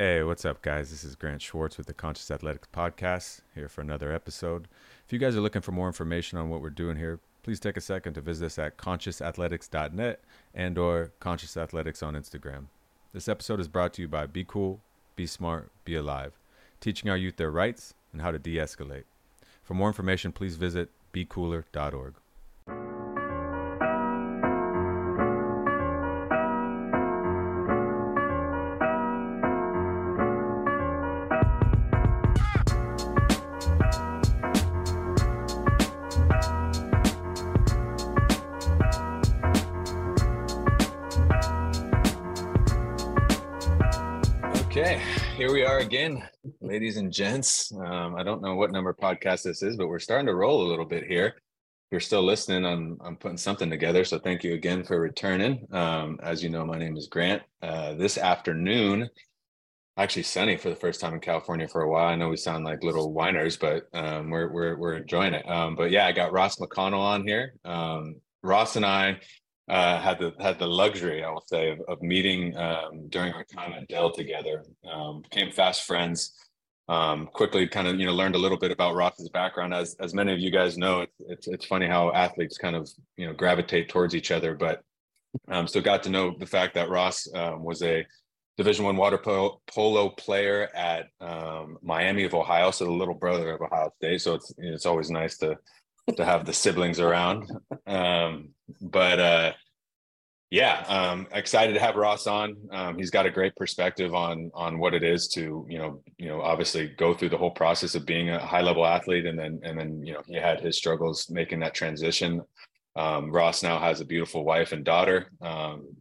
Hey, what's up, guys? This is Grant Schwartz with the Conscious Athletics Podcast, here for another episode. If you guys are looking for more information on what we're doing here, please take a second to visit us at consciousathletics.net and or Conscious Athletics on Instagram. This episode is brought to you by Be Cool, Be Smart, Be Alive, teaching our youth their rights and how to de-escalate. For more information, please visit becooler.org. again, ladies and gents. Um, I don't know what number podcast this is, but we're starting to roll a little bit here. If you're still listening, I'm I'm putting something together. So thank you again for returning. Um, as you know, my name is Grant. Uh, this afternoon, actually sunny for the first time in California for a while. I know we sound like little whiners, but um, we're we're we're enjoying it. Um, but yeah, I got Ross McConnell on here. Um, Ross and I uh, had the had the luxury, I will say, of, of meeting um, during our time at Dell together. Um, became fast friends. Um, quickly, kind of you know learned a little bit about Ross's background. As as many of you guys know, it's it's, it's funny how athletes kind of you know gravitate towards each other. But um, so got to know the fact that Ross um, was a Division One water polo, polo player at um, Miami of Ohio, so the little brother of Ohio State. So it's it's always nice to to have the siblings around. Um, but uh, yeah, um, excited to have Ross on. Um, he's got a great perspective on on what it is to you know you know obviously go through the whole process of being a high level athlete, and then and then you know he had his struggles making that transition. Um, Ross now has a beautiful wife and daughter. Um,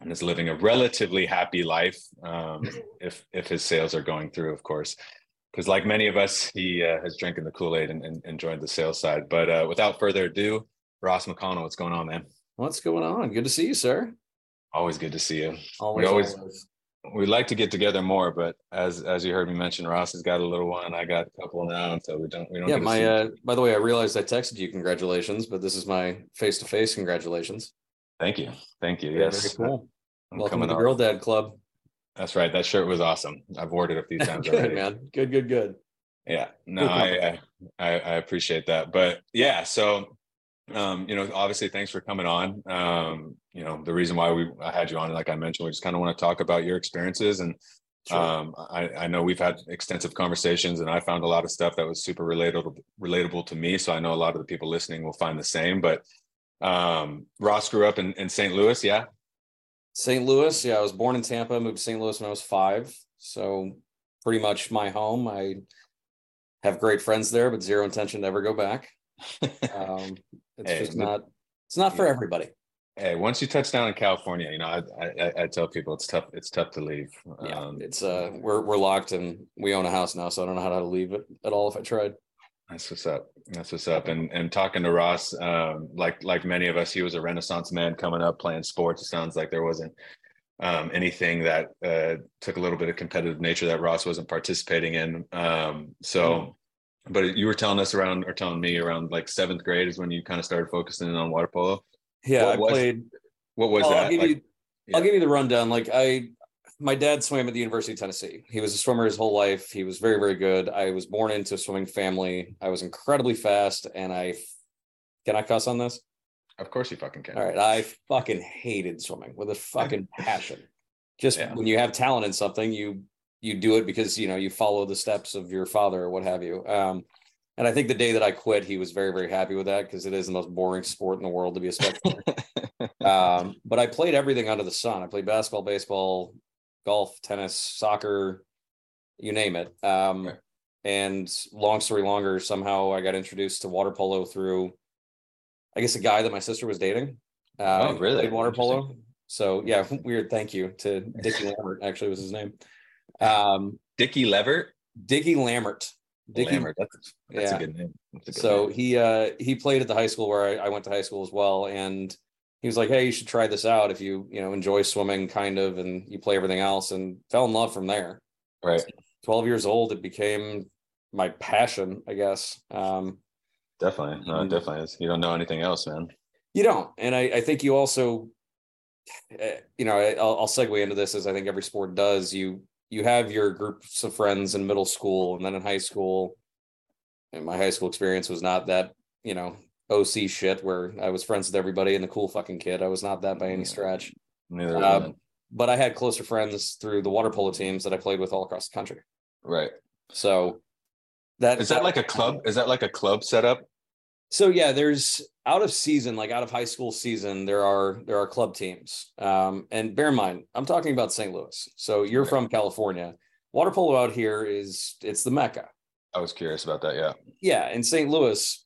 and is living a relatively happy life um, if if his sales are going through, of course because like many of us, he uh, has drinking the Kool Aid and, and, and, joined the sales side. But uh, without further ado, Ross McConnell, what's going on, man? What's going on? Good to see you, sir. Always good to see you. Always, we always, always. we like to get together more, but as as you heard me mention, Ross has got a little one. I got a couple now, so we don't we don't. Yeah, my. Uh, by the way, I realized I texted you congratulations, but this is my face to face congratulations. Thank you, thank you. Yes, very cool. I'm Welcome to the. Girl Dad Club. That's right. That shirt was awesome. I've it a few times good already. man. Good, good, good. Yeah, no, I, I I appreciate that. But yeah, so um, you know, obviously, thanks for coming on. Um, you know, the reason why we I had you on, like I mentioned, we just kind of want to talk about your experiences, and Sure. um, I, I know we've had extensive conversations, and I found a lot of stuff that was super relatable relatable to me. So I know a lot of the people listening will find the same. But um, Ross grew up in, in St. Louis, yeah. St. Louis. Yeah, I was born in Tampa, moved to St. Louis when I was five. So pretty much my home. I have great friends there, but zero intention to ever go back. Um, it's Hey, just not. It's not for everybody. hey, once you touch down in California, you know, I, I, I tell people it's tough. It's tough to leave. Yeah, Um, it's uh, we're we're locked and we own a house now, so I don't know how to leave it at all if I tried. That's what's up. That's what's up. And and talking to Ross, um, like like many of us, he was a Renaissance man coming up playing sports. It sounds like there wasn't um, anything that uh, took a little bit of competitive nature that Ross wasn't participating in. Um, so, but you were telling us around, or telling me around like seventh grade is when you kind of started focusing on water polo. Yeah, What I was- played. What was Well, that? I'll give Like- you. yeah. I'll give you the rundown. Like I, my dad swam at the University of Tennessee. He was a swimmer his whole life. He was very, very good. I was born into a swimming family. I was incredibly fast, and I can I cuss on this? of course, you fucking can. All right, I fucking hated swimming with a fucking passion. Just Yeah. when you have talent in something, you you do it because you know you follow the steps of your father or what have you. Um, and I think the day that I quit, he was very, very happy with that because it is the most boring sport in the world to be a spectator. um, but I played everything under the sun. I played basketball, baseball, golf, tennis, soccer, you name it. Um. And long story longer, somehow I got introduced to water polo through, I guess, a guy that my sister was dating. Uh, Oh, really? Played water polo. So yeah, weird. Thank you to Dickie Lambert. Actually, was his name. Um, Dickie Levert. Dickie Lambert. Dickie Lambert. That's, that's Yeah. a good name. A good so name. he uh he played at the high school where I, I went to high school as well and he was like hey you should try this out if you you know enjoy swimming kind of and you play everything else and fell in love from there right. 12 years old it became my passion i guess um Definitely. No, it definitely is. You don't know anything else, man. you don't and i i think you also uh, you know I, I'll, I'll segue into this as i think every sport does you you have your groups of friends in middle school and then in high school. And my high school experience was not that, you know, OC shit where I was friends with everybody and the cool fucking kid. I was not that by any stretch. Neither. One. but I had closer friends through the water polo teams that I played with all across the country. right. So that Is that like a club? Is that like a club setup? So yeah, there's out of season, like out of high school season, there are there are club teams. Um, and bear in mind, I'm talking about St. Louis. So you're from California. Water polo out here is it's the mecca. I was curious about that. Yeah. Yeah, in St. Louis,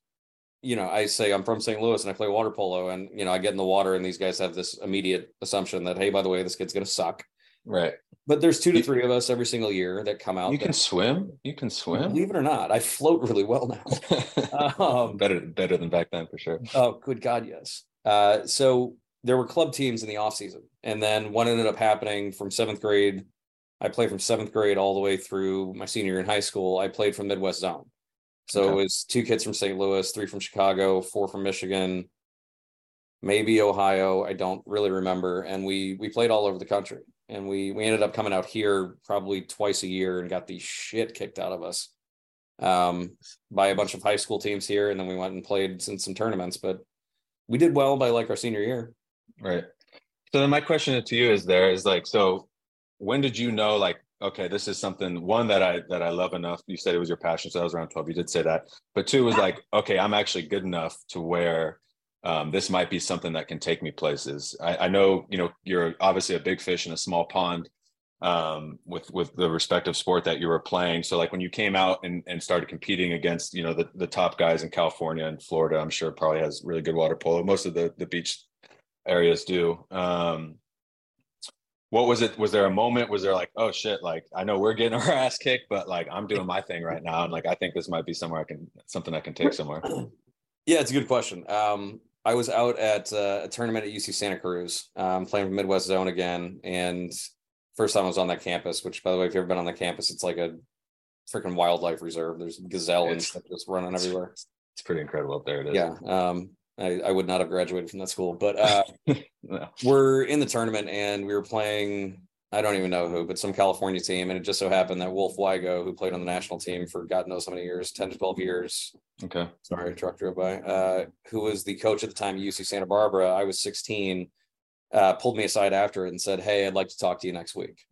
you know, I say I'm from St. Louis and I play water polo, and you know, I get in the water, and these guys have this immediate assumption that hey, by the way, this kid's gonna suck. Right. But there's two to three of us every single year that come out. You that- can swim. You can swim. believe it or not, I float really well now. Um, better, better than back then for sure. Oh, good God, yes. Uh, so there were club teams in the off season, and then what ended up happening from seventh grade, I played from seventh grade all the way through my senior year in high school. I played from Midwest Zone, so Okay. it was two kids from St. Louis, three from Chicago, four from Michigan, maybe Ohio. I don't really remember, and we we played all over the country, and we we ended up coming out here probably twice a year and got the shit kicked out of us um, by a bunch of high school teams here, and then we went and played in some tournaments. But we did well by like our senior year. Right. So then my question to you is there is like, so when did you know like, okay, this is something one that I that I love enough. You said it was your passion, so I was around 12. You did say that. But two was like, okay, I'm actually good enough to where um, this might be something that can take me places. I, I know, you know, you're obviously a big fish in a small pond um with with the respective sport that you were playing so like when you came out and, and started competing against you know the, the top guys in california and florida i'm sure probably has really good water polo most of the the beach areas do um what was it was there a moment was there like oh shit like i know we're getting our ass kicked but like i'm doing my thing right now and like i think this might be somewhere i can something i can take somewhere Yeah, it's a good question. Um, I was out at uh, a tournament at UC Santa Cruz, um, playing for Midwest Zone again, and first time I was on that campus. Which, by the way, if you've ever been on the campus, it's like a freaking wildlife reserve. There's gazelle and stuff just running everywhere. it's pretty incredible up there it is Yeah, um, I, I would not have graduated from that school, but uh, No. we're in the tournament and we were playing. I don't even know who, but some California team, and it just so happened that Wolf Wigo, who played on the national team for God knows how many years, ten to twelve years, okay sorry, truck drove by, uh, who was the coach at the time at UC Santa Barbara. I was 16, uh, pulled me aside after it and said, Hey, I'd like to talk to you next week.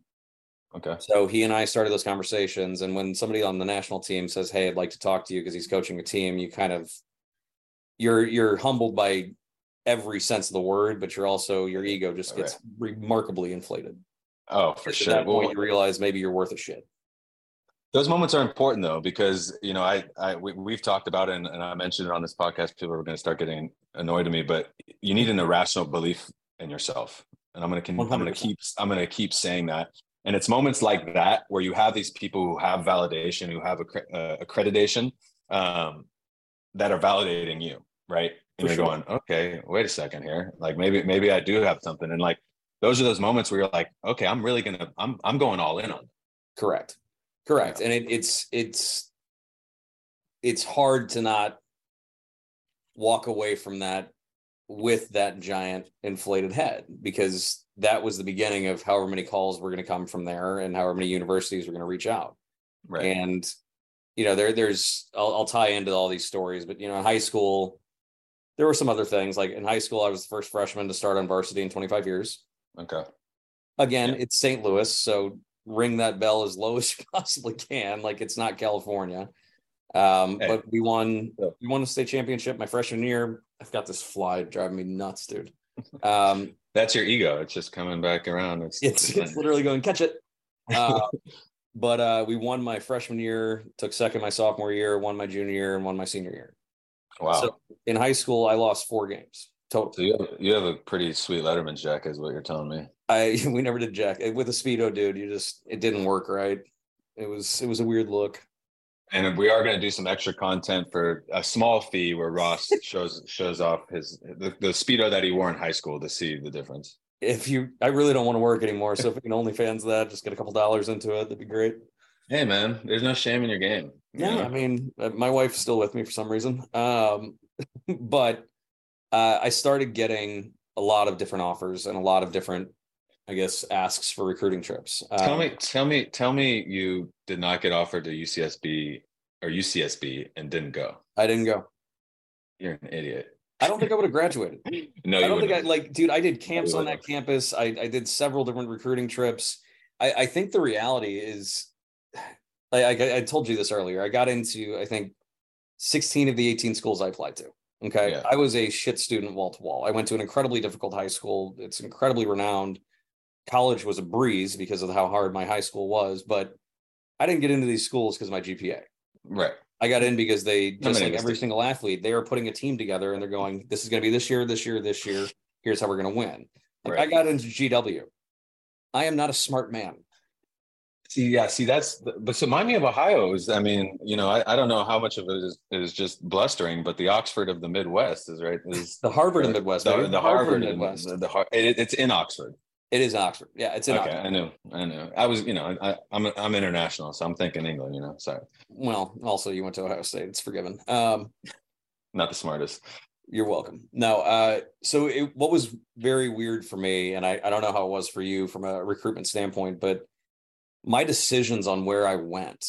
okay So he and I started those conversations. And when somebody on the national team says, Hey, I'd like to talk to you because he's coaching a team, you kind of you're you're humbled by every sense of the word, but you're also your ego just gets remarkably inflated. oh for At sure. that Well, point, you realize maybe you're worth a shit. those moments are important though because you know i i we, we've talked about it and, and i mentioned it on this podcast people are going to start getting annoyed at me but you need an irrational belief in yourself. And i'm going to i'm going to keep i'm going to keep saying that. And it's moments like that where you have these people who have validation who have uh, accreditation um, that are validating you right and For you're sure. going okay wait a second here like maybe maybe i do have something and like those are those moments where you're like okay i'm really gonna i'm i'm going all in on it. Correct. Correct. And it, it's it's it's hard to not walk away from that with that giant inflated head because that was the beginning of however many calls were going to come from there and however many universities were going to reach out. right And you know, there there's I'll, I'll tie into all these stories, but you know, in high school, there were some other things. Like in high school, I was the first freshman to start on varsity in 25 years. okay Again, Yeah. it's St. Louis, so ring that bell as low as you possibly can. Like it's not California. Um, Hey. but we won we won the state championship my freshman year. I've got this fly driving me nuts, dude. Um, That's your ego. It's just coming back around. It's it's it's literally going catch it. Uh, but uh, we won my freshman year, took second my sophomore year, won my junior year, and won my senior year. wow. So, So in high school, I lost four games total. you have you have a pretty sweet Letterman jacket, is what you're telling me. I we never did jack with a speedo, dude. You just it didn't work right. It was it was a weird look. And we are going to do some extra content for a small fee where Ross shows shows off his the, the speedo that he wore in high school to see the difference. If you, I really don't want to work anymore. So if we can OnlyFans that, just get a couple dollars into it, that'd be great. Hey man, there's no shame in your game. you Yeah, know? I mean, uh, my wife's still with me for some reason. Um, but uh, I started getting a lot of different offers and a lot of different I guess, asks for recruiting trips. Tell Um, me, tell me, tell me you did not get offered to UCSB or UCSB and didn't go. I didn't go. You're an idiot. I don't think I would have graduated. No, I don't think I like, dude. I did camps on that campus. I, I did several different recruiting trips. I, I think the reality is, I, I I told you this earlier. I got into I think sixteen of the eighteen schools I applied to. Okay, Yeah. I was a shit student wall to wall. I went to an incredibly difficult high school. It's incredibly renowned. College was a breeze because of how hard my high school was, but I didn't get into these schools because of my GPA. right. I got in because they just like every single athlete, they are putting a team together and they're going, this is going to be this year, this year, this year. Here's how we're going to win. Like I got into GW. I am not a smart man. See, yeah, see, that's but so Miami of Ohio is. I mean, you know, I, I don't know how much of it is is just blustering, but the Oxford of the Midwest is right. Is The Harvard and Midwest. the, baby. the Harvard, and Midwest. the, the it, it's in Oxford. It is Oxford. Yeah, it's in okay, Oxford. I know, I know. I was, you know, I, I'm I'm international, so I'm thinking England. You know, sorry, Well, also you went to Ohio State. It's forgiven. Um, not the smartest. You're welcome. No, uh, so it, what was very weird for me, and I, I don't know how it was for you from a recruitment standpoint, but my decisions on where I went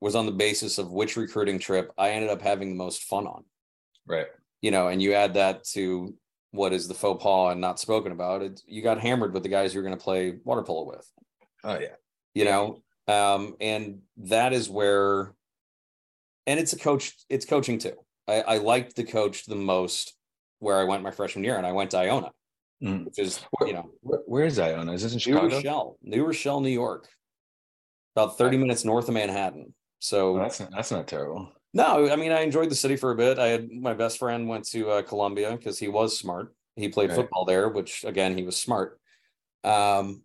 was on the basis of which recruiting trip I ended up having the most fun on. Right. You know, and you add that to what is the faux pas and not spoken about. It you got hammered with the guys you're going to play water polo with Oh yeah. you know um and that is where and it's a coach it's coaching too i i liked the coach the most where i went my freshman year and i went to iona Mm. which is Where, you know where, where is Iona? Is this in Chicago? new rochelle new rochelle new york about 30 minutes north of manhattan so that's not, that's not terrible. No i mean i enjoyed the city for a bit. I had my best friend went to uh, columbia because he was smart. He played Right. football there which again he was smart. Um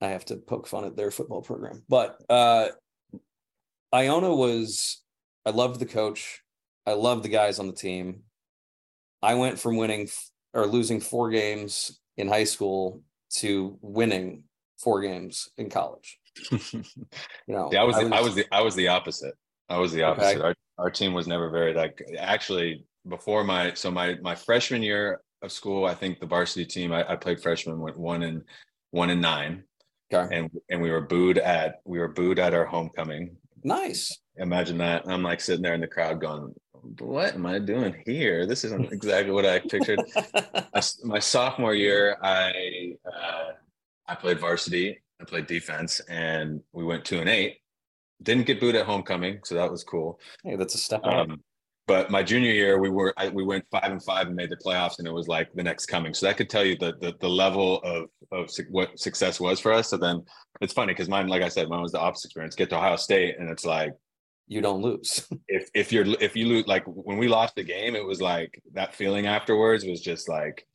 i have to poke fun at their football program. But uh iona was i loved the coach. I loved the guys on the team. I went from winning or losing four games in high school to winning four games in college. You know Yeah, I was, the, I was the I was the opposite. I was the Okay. opposite. Our our team was never very that good. Actually, before my so my my freshman year of school, I think the varsity team I, I played freshman went one and one and nine, okay. and and we were booed at we were booed at our homecoming. nice Imagine that. I'm like sitting there in the crowd going, "What am I doing here? This isn't exactly what I pictured." my, my sophomore year, I uh, I played varsity. I played defense, and we went two and eight. Didn't get booed at homecoming, so that was cool. hey that's a step up Um, but my junior year, we were I, we went five and five and made the playoffs, and it was like the next coming. So that could tell you the the, the level of of su- what success was for us. So then it's funny because mine, like I said, mine was the opposite experience. Get to Ohio State, and it's like you don't lose if if you're if you lose like when we lost the game, it was like that feeling afterwards was just like,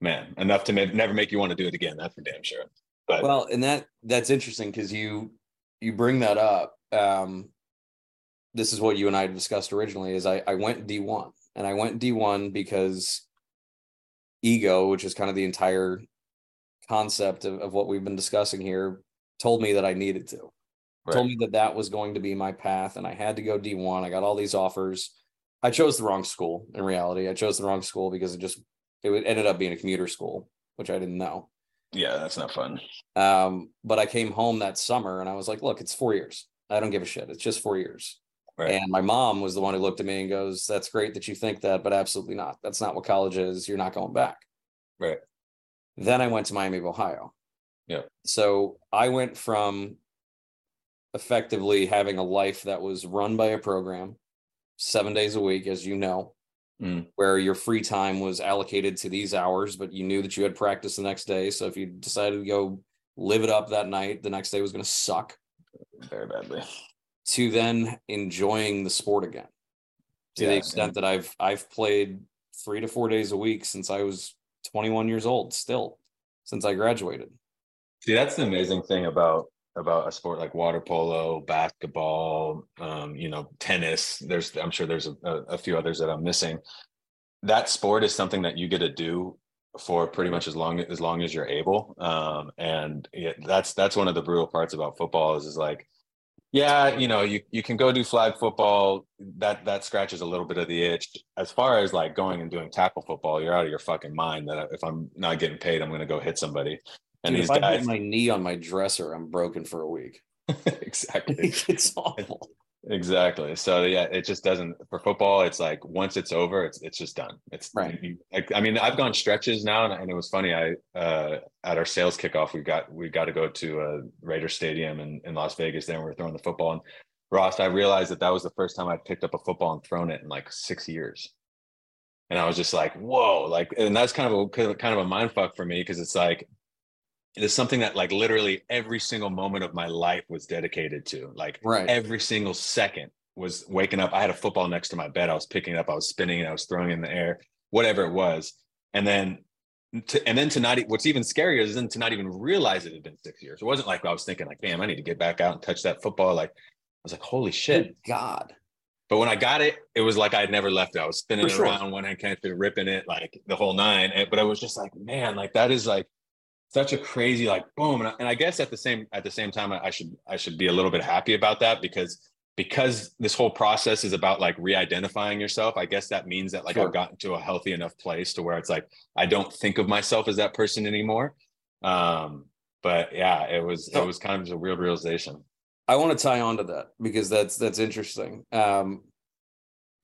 man, enough to ma- never make you want to do it again. That's for damn sure. But well and that that's interesting because you you bring that up um this is what you and i discussed originally is i i went d1 and i went d1 because ego which is kind of the entire concept of, of what we've been discussing here told me that i needed to. Right. told me that that was going to be my path and i had to go d1 i got all these offers. I chose the wrong school in reality. I chose the wrong school because it just it would- ended up being a commuter school which i didn't know yeah, that's not fun. um, but I came home that summer and I was like, look, it's four years. I don't give a shit. It's just four years. Right. And my mom was the one who looked at me and goes, That's great that you think that, but absolutely not. That's not what college is. You're not going back. Right. Then I went to Miami of Ohio. Yeah. So I went from effectively having a life that was run by a program seven days a week, as you know, Mm. where your free time was allocated to these hours, but you knew that you had practice the next day. So if you decided to go live it up that night, the next day was going to suck Very badly. to then enjoying the sport again to the extent and- that I've I've played three to four days a week since I was 21 years old still since I graduated. See, that's the amazing thing about about a sport like water polo, basketball, um, you know, tennis. There's, I'm sure there's a, a few others that I'm missing. That sport is something that you get to do for pretty much as long as long as you're able. Um, and it, that's that's one of the brutal parts about football is is like Yeah, you know, you you can go do flag football. That that scratches a little bit of the itch. As far as like going and doing tackle football, you're out of your fucking mind. That if I'm not getting paid, I'm going to go hit somebody. And Dude, these if I guys, hit my knee on my dresser, I'm broken for a week. exactly. it's awful. Exactly. So yeah, it just doesn't for football. It's like once it's over, it's it's just done. It's Right. Like I mean, I've gone stretches now, and, and it was funny. I uh, at our sales kickoff, we got we got to go to a Raider Stadium in, in Las Vegas. There, and we were throwing the football. And Ross, I realized that that was the first time I picked up a football and thrown it in like six years. And I was just like, whoa, like, and that's kind of a kind of a mind fuck for me because it's like it is something that like literally every single moment of my life was dedicated to. Like Right. every single second was waking up. I had a football next to my bed. I was picking it up. I was spinning it. I was throwing it in the air, whatever it was. And then, to, and then to not, what's even scarier is then to not even realize it had been six years. It wasn't like I was thinking like, damn, I need to get back out and touch that football. Like I was like, holy shit. Good God. But when I got it, it was like I had never left it. I was spinning For it sure. around, one hand catcher, ripping it like the whole nine. But I was just like, man, like that is like such a crazy like boom. And I, and I guess at the same at the same time, I should I should be a little bit happy about that because because this whole process is about like re-identifying yourself. I guess that means that like Sure. I've gotten to a healthy enough place to where it's like I don't think of myself as that person anymore. Um, but yeah, it was So- it was kind of a real realization. I want to tie on to that because that's that's interesting. Um,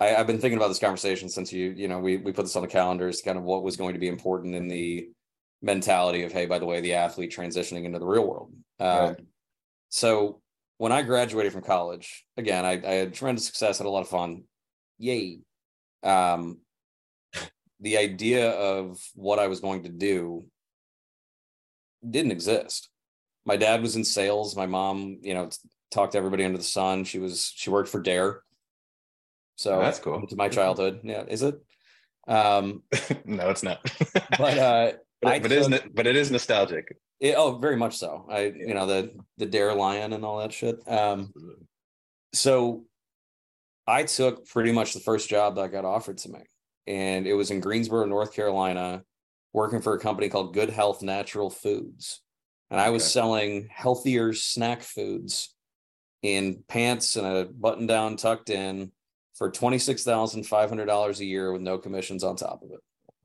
I, I've been thinking about this conversation since you you know we we put this on the calendars, kind of what was going to be important in the mentality of hey, by the way, the athlete transitioning into the real world. Um, Right. So when I graduated from college, again, I, I had tremendous success, had a lot of fun. Yay! Um, the idea of what I was going to do didn't exist. My dad was in sales. My mom, you know, talked to everybody under the sun. She was she worked for DARE. So That's cool. To my childhood, yeah, is it? Um, no, it's not. but uh, but, it, but it is but it is nostalgic. it, oh, very much so. I, you know, the the DARE Lion and all that shit. Um, so I took pretty much the first job that got offered to me, and it was in Greensboro, North Carolina, working for a company called Good Health Natural Foods, and I was Okay. selling healthier snack foods in pants and a button down tucked in for twenty six thousand five hundred dollars a year with no commissions on top of it.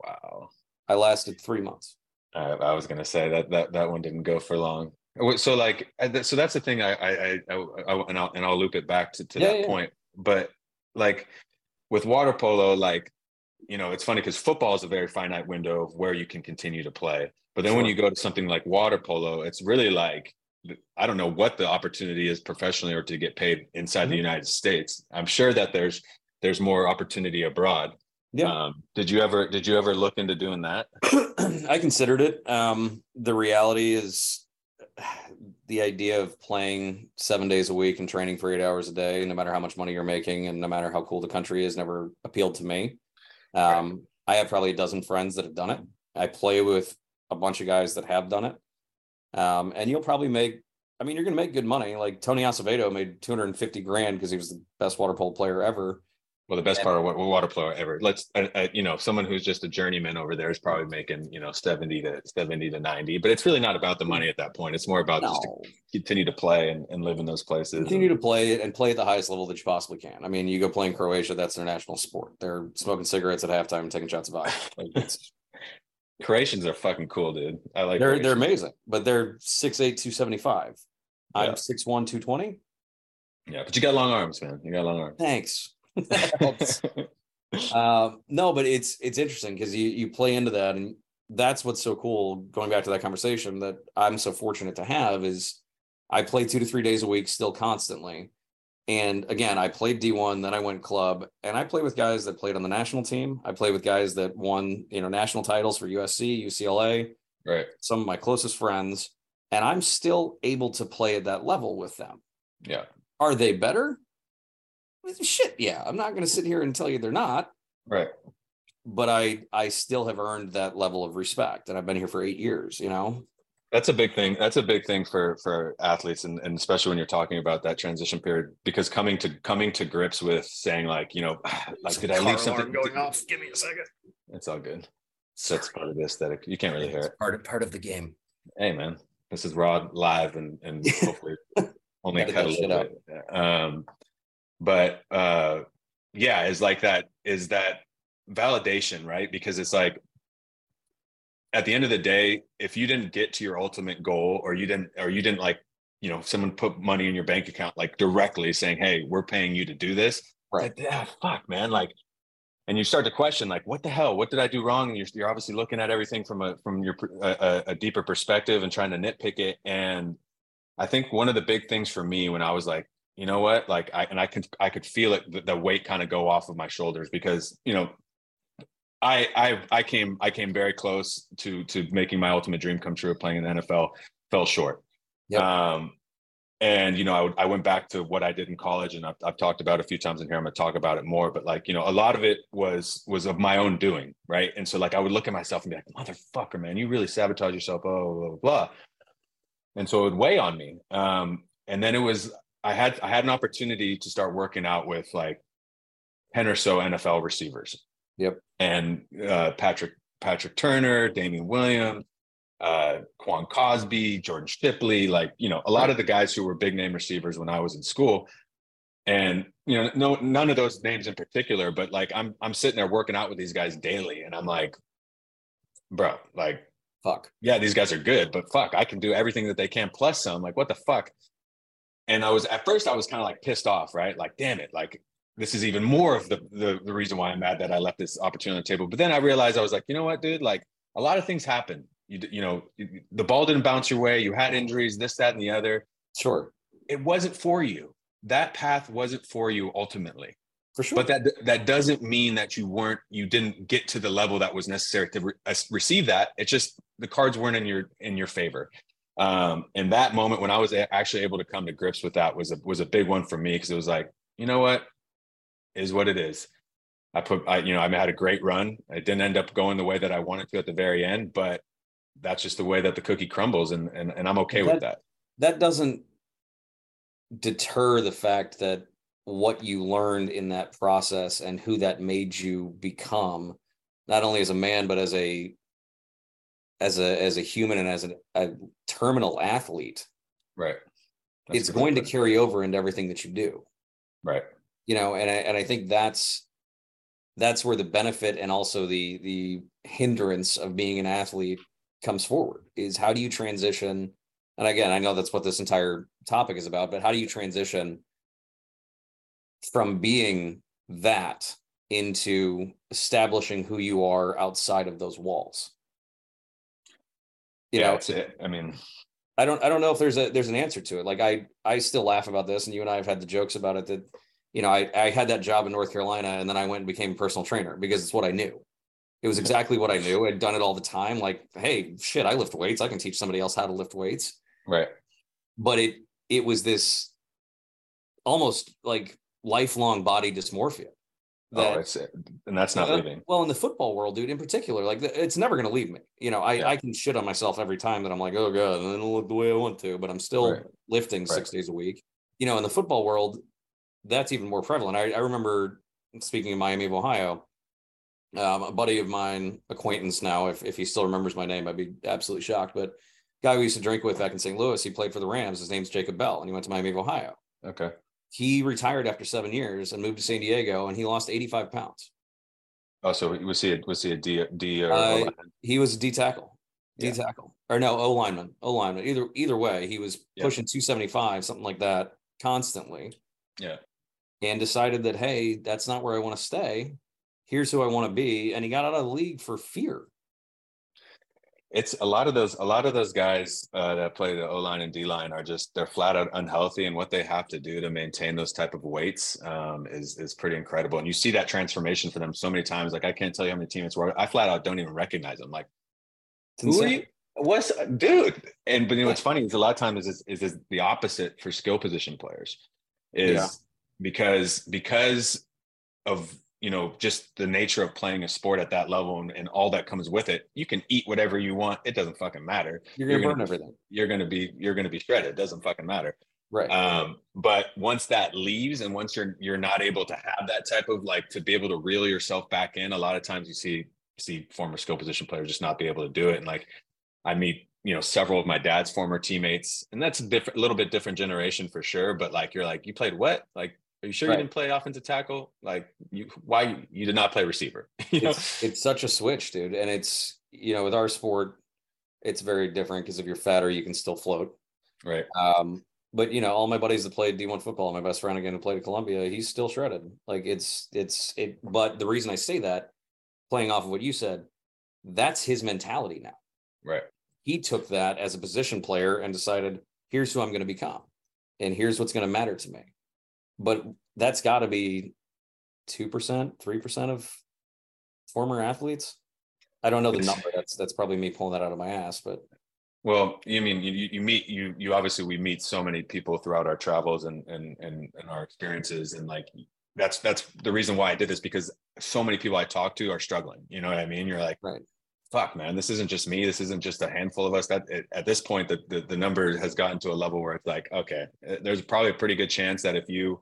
Wow. I lasted three months. I, I was gonna say that that that one didn't go for long. So like, so that's the thing. I I I, I, and I'll and I'll loop it back to, to Yeah, that yeah. point. But like with water polo, like you know, it's funny because football is a very finite window of where you can continue to play. But then when you go to something like water polo, it's really like I don't know what the opportunity is professionally or to get paid inside the Mhm. United States. I'm sure that there's there's more opportunity abroad. Yeah. Um, did you ever did you ever look into doing that? I considered it. Um, the reality is the idea of playing seven days a week and training for eight hours a day, no matter how much money you're making and no matter how cool the country is, never appealed to me. Um, I have probably a dozen friends that have done it. I play with a bunch of guys that have done it. Um, and you'll probably make, I mean, you're going to make good money. Like Tony Azevedo made 250 grand because he was the best water polo player ever. Well, the best part of what water polo ever. Let's, uh, uh, you know, someone who's just a journeyman over there is probably making, you know, seventy to seventy to ninety. But it's really not about the money at that point. It's more about just to continue to play and, and live in those places. continue to play and play at the highest level that you possibly can. I mean, you go play in Croatia, that's their national sport. They're smoking cigarettes at halftime and taking shots of vodka. Like Croatians are fucking cool, dude. I like. they're they're amazing, but they're 6'8", 275. Yeah. I'm 6'1", 220. Yeah, but you got long arms, man. You got long arms. Thanks. Um, no, but it's it's interesting because you you play into that, and that's what's so cool. Going back to that conversation that I'm so fortunate to have is I play two to three days a week still constantly. And again, I played D1, then I went club, and I play with guys that played on the national team. I play with guys that won, you know, national titles for USC, UCLA, right. some of my closest friends, and I'm still able to play at that level with them. Yeah. Are they better? Shit, yeah. I'm not going to sit here and tell you they're not Right. but I I still have earned that level of respect, and I've been here for eight years. You know, That's a big thing. That's a big thing for for athletes, and, and especially when you're talking about that transition period, because coming to coming to grips with saying like, you know, like did I leave something going off Give me a second. It's all good. So that's part of the aesthetic. You can't really hear it. Part of part of the game. Hey man, this is raw live and and hopefully only cut a little bit. Um, but uh, yeah, is like that is that validation, right? Because it's like at the end of the day, if you didn't get to your ultimate goal or you didn't or you didn't like, you know, someone put money in your bank account like directly saying, Hey, we're paying you to do this. Right. Like, yeah, fuck, man. Like and you start to question like what the hell what did i do wrong and you're, you're obviously looking at everything from a from your a, a deeper perspective and trying to nitpick it and i think one of the big things for me when i was like you know what like i and i could i could feel it the, the weight kind of go off of my shoulders because you know I, I I came I came very close to to making my ultimate dream come true of playing in the NFL. Fell short. Yep. Um, and you know I, I went back to what i did in college and I've, I've talked about a few times in here i'm going to talk about it more but like you know a lot of it was was of my own doing right and so like i would look at myself and be like motherfucker man you really sabotage yourself blah blah blah, blah. and so it would weigh on me um and then it was i had i had an opportunity to start working out with like 10 or so nfl receivers yep and uh patrick patrick turner damian williams uh, Quan Cosby, Jordan Shipley, like, you know, a lot of the guys who were big name receivers when I was in school. And, you know, no, none of those names in particular, but like I'm, I'm sitting there working out with these guys daily and I'm like, bro, like, fuck. Yeah, these guys are good, but fuck, I can do everything that they can plus some. Like, what the fuck? And I was, at first, I was kind of like pissed off, right? Like, damn it. Like, this is even more of the, the, the reason why I'm mad that I left this opportunity on the table. But then I realized I was like, you know what, dude? Like, a lot of things happen you you know the ball didn't bounce your way you had injuries this that and the other sure it wasn't for you that path wasn't for you ultimately for sure but that that doesn't mean that you weren't you didn't get to the level that was necessary to re- uh, receive that it's just the cards weren't in your in your favor um and that moment when i was actually able to come to grips with that was a was a big one for me because it was like you know what? Is what it is. I put, I, you know, I had a great run. It didn't end up going the way that I wanted to at the very end, but that's just the way that the cookie crumbles and and, and i'm okay that, with that. that doesn't deter the fact that what you learned in that process and who that made you become not only as a man but as a as a as a human and as a, a terminal athlete right. That's it's going to carry over into everything that you do. Right. You know and I, and I think that's that's where the benefit and also the the hindrance of being an athlete comes forward is how do you transition and again i know that's what this entire topic is about but how do you transition from being that into establishing who you are outside of those walls you yeah, know that's it i mean i don't i don't know if there's a there's an answer to it like i i still laugh about this and you and i have had the jokes about it that you know i i had that job in north carolina and then i went and became a personal trainer because it's what i knew it was exactly what I knew. I'd done it all the time. Like, hey, shit, I lift weights. I can teach somebody else how to lift weights. Right. But it it was this almost like lifelong body dysmorphia. Oh, that, oh, it's and that's not uh, leaving. Well, in the football world, dude, in particular, like it's never going to leave me. You know, I, yeah. I can shit on myself every time that I'm like, oh god, and it'll look the way I want to, but I'm still right. lifting right. six days a week. You know, in the football world, that's even more prevalent. I, I remember speaking in Miami of Ohio, um, a buddy of mine, acquaintance now, if, if he still remembers my name, I'd be absolutely shocked. But guy we used to drink with back in St. Louis, he played for the Rams. His name's Jacob Bell, and he went to Miami of Ohio. Okay. He retired after seven years and moved to San Diego, and he lost 85 pounds. Oh, so was he a, was he a D D or uh, he was a D tackle, D yeah. tackle, or no O lineman, O lineman. Either either way, he was yeah. pushing 275, something like that, constantly. Yeah. And decided that hey, that's not where I want to stay here's who I want to be. And he got out of the league for fear. It's a lot of those, a lot of those guys uh, that play the O line and D line are just they're flat out unhealthy, and what they have to do to maintain those type of weights um, is is pretty incredible. And you see that transformation for them so many times. Like I can't tell you how many teammates where I flat out don't even recognize them. Like, who are you? What's dude? And but you know what's funny is a lot of times is is, is the opposite for skill position players, is yeah. because because of you know just the nature of playing a sport at that level and, and, all that comes with it you can eat whatever you want it doesn't fucking matter. You're gonna, you're burn everything. you're gonna be you're gonna be shredded it doesn't fucking matter. Right. Um but once that leaves and once you're you're not able to have that type of like to be able to reel yourself back in a lot of times you see see former skill position players just not be able to do it. And like i meet you know several of my dad's former teammates and that's a different a little bit different generation for sure but like you're like you played what? Like are you sure right. you didn't play offensive tackle? Like you why you did not play receiver you know? It's, it's such a switch dude and it's you know with our sport it's very different because if you're fatter you can still float. Right. Um but you know all my buddies that played d1 football my best friend again who played at columbia he's still shredded. Like it's it's it but the reason i say that playing off of what you said that's his mentality now. Right. He took that as a position player and decided, here's who I'm going to become, and here's what's going to matter to me. But that's got to be two percent, three percent of former athletes. I don't know the number. That's that's probably me pulling that out of my ass, but well, you mean you, you meet you you obviously we meet so many people throughout our travels and and and, and our experiences and like that's that's the reason why I did this because so many people I talk to are struggling. You know what I mean? You're like, right fuck man this isn't just me this isn't just a handful of us that it, at this point the, the, the number has gotten to a level where it's like okay eh, there's probably a pretty good chance that if you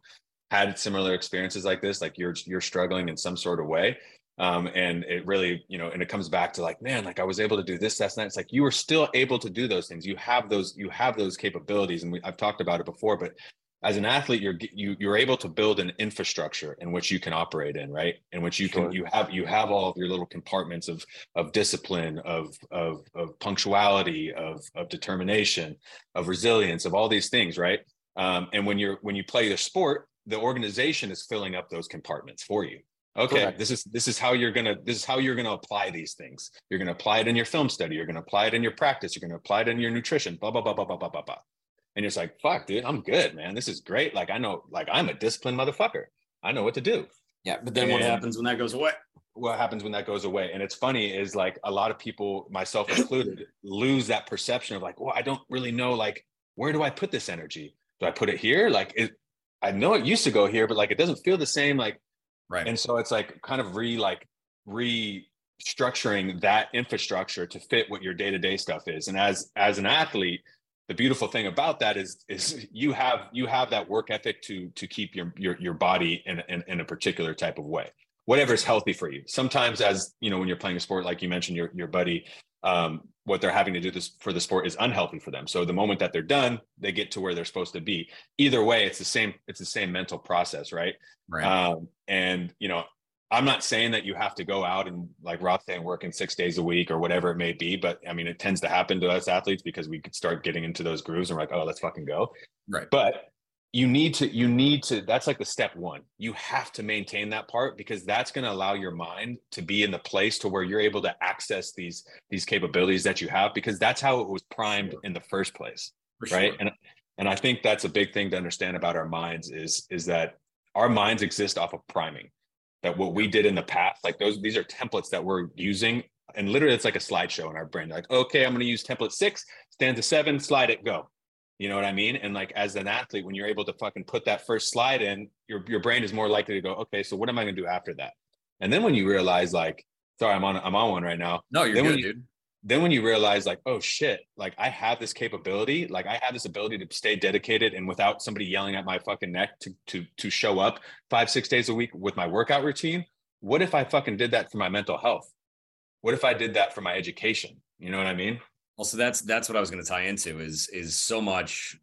had similar experiences like this like you're you're struggling in some sort of way um, and it really you know and it comes back to like man like i was able to do this that's not it's like you were still able to do those things. You have those you have those capabilities and we, i've talked about it before but as an athlete you're you, you're able to build an infrastructure in which you can operate in right? In which you sure. can you have you have all of your little compartments of of discipline of of of punctuality of of determination of resilience of all these things right? Um, and when you're when you play the sport the organization is filling up those compartments for you. Okay Correct. this is this is how you're gonna this is how you're gonna apply these things. You're gonna apply it in your film study. You're gonna apply it in your practice. You're gonna apply it in your nutrition. Blah blah blah blah blah blah blah blah and you're just like, fuck, dude, I'm good, man. This is great. Like I know, like I'm a disciplined motherfucker. I know what to do. Yeah, but then and what happens when that goes away? What happens when that goes away? And it's funny is like a lot of people, myself included, lose that perception of like, well, I don't really know, like, where do I put this energy? Do I put it here? Like, it, I know it used to go here, but like it doesn't feel the same. Like, right. And so it's like kind of re like restructuring that infrastructure to fit what your day to day stuff is. And as as an athlete, the beautiful thing about that is is you have you have that work ethic to to keep your your, your body in, in, in a particular type of way. Whatever is healthy for you. Sometimes as you know when you're playing a sport like you mentioned your your buddy um, what they're having to do this for the sport is unhealthy for them. So the moment that they're done they get to where they're supposed to be. Either way it's the same it's the same mental process right? Right. Um, and you know I'm not saying that you have to go out and like Ross saying working six days a week or whatever it may be, but I mean it tends to happen to us athletes because we could start getting into those grooves and we're like, oh, let's fucking go. Right. But you need to, you need to, that's like the step one. You have to maintain that part because that's going to allow your mind to be in the place to where you're able to access these these capabilities that you have because that's how it was primed in the first place. For right. Sure. And and I think that's a big thing to understand about our minds is is that our minds exist off of priming that what we did in the past, like those, these are templates that we're using. And literally it's like a slideshow in our brain. Like, okay, I'm going to use template six, stanza seven, slide it, go. You know what I mean? And like as an athlete, when you're able to fucking put that first slide in, your your brain is more likely to go, okay, so what am I gonna do after that? And then when you realize, like, sorry, I'm on I'm on one right now. No, you're good, you, dude then when you realize like oh shit like i have this capability like i have this ability to stay dedicated and without somebody yelling at my fucking neck to to to show up five six days a week with my workout routine what if i fucking did that for my mental health? What if i did that for my education? You know what i mean? Well that's that's what i was going to tie into is is so much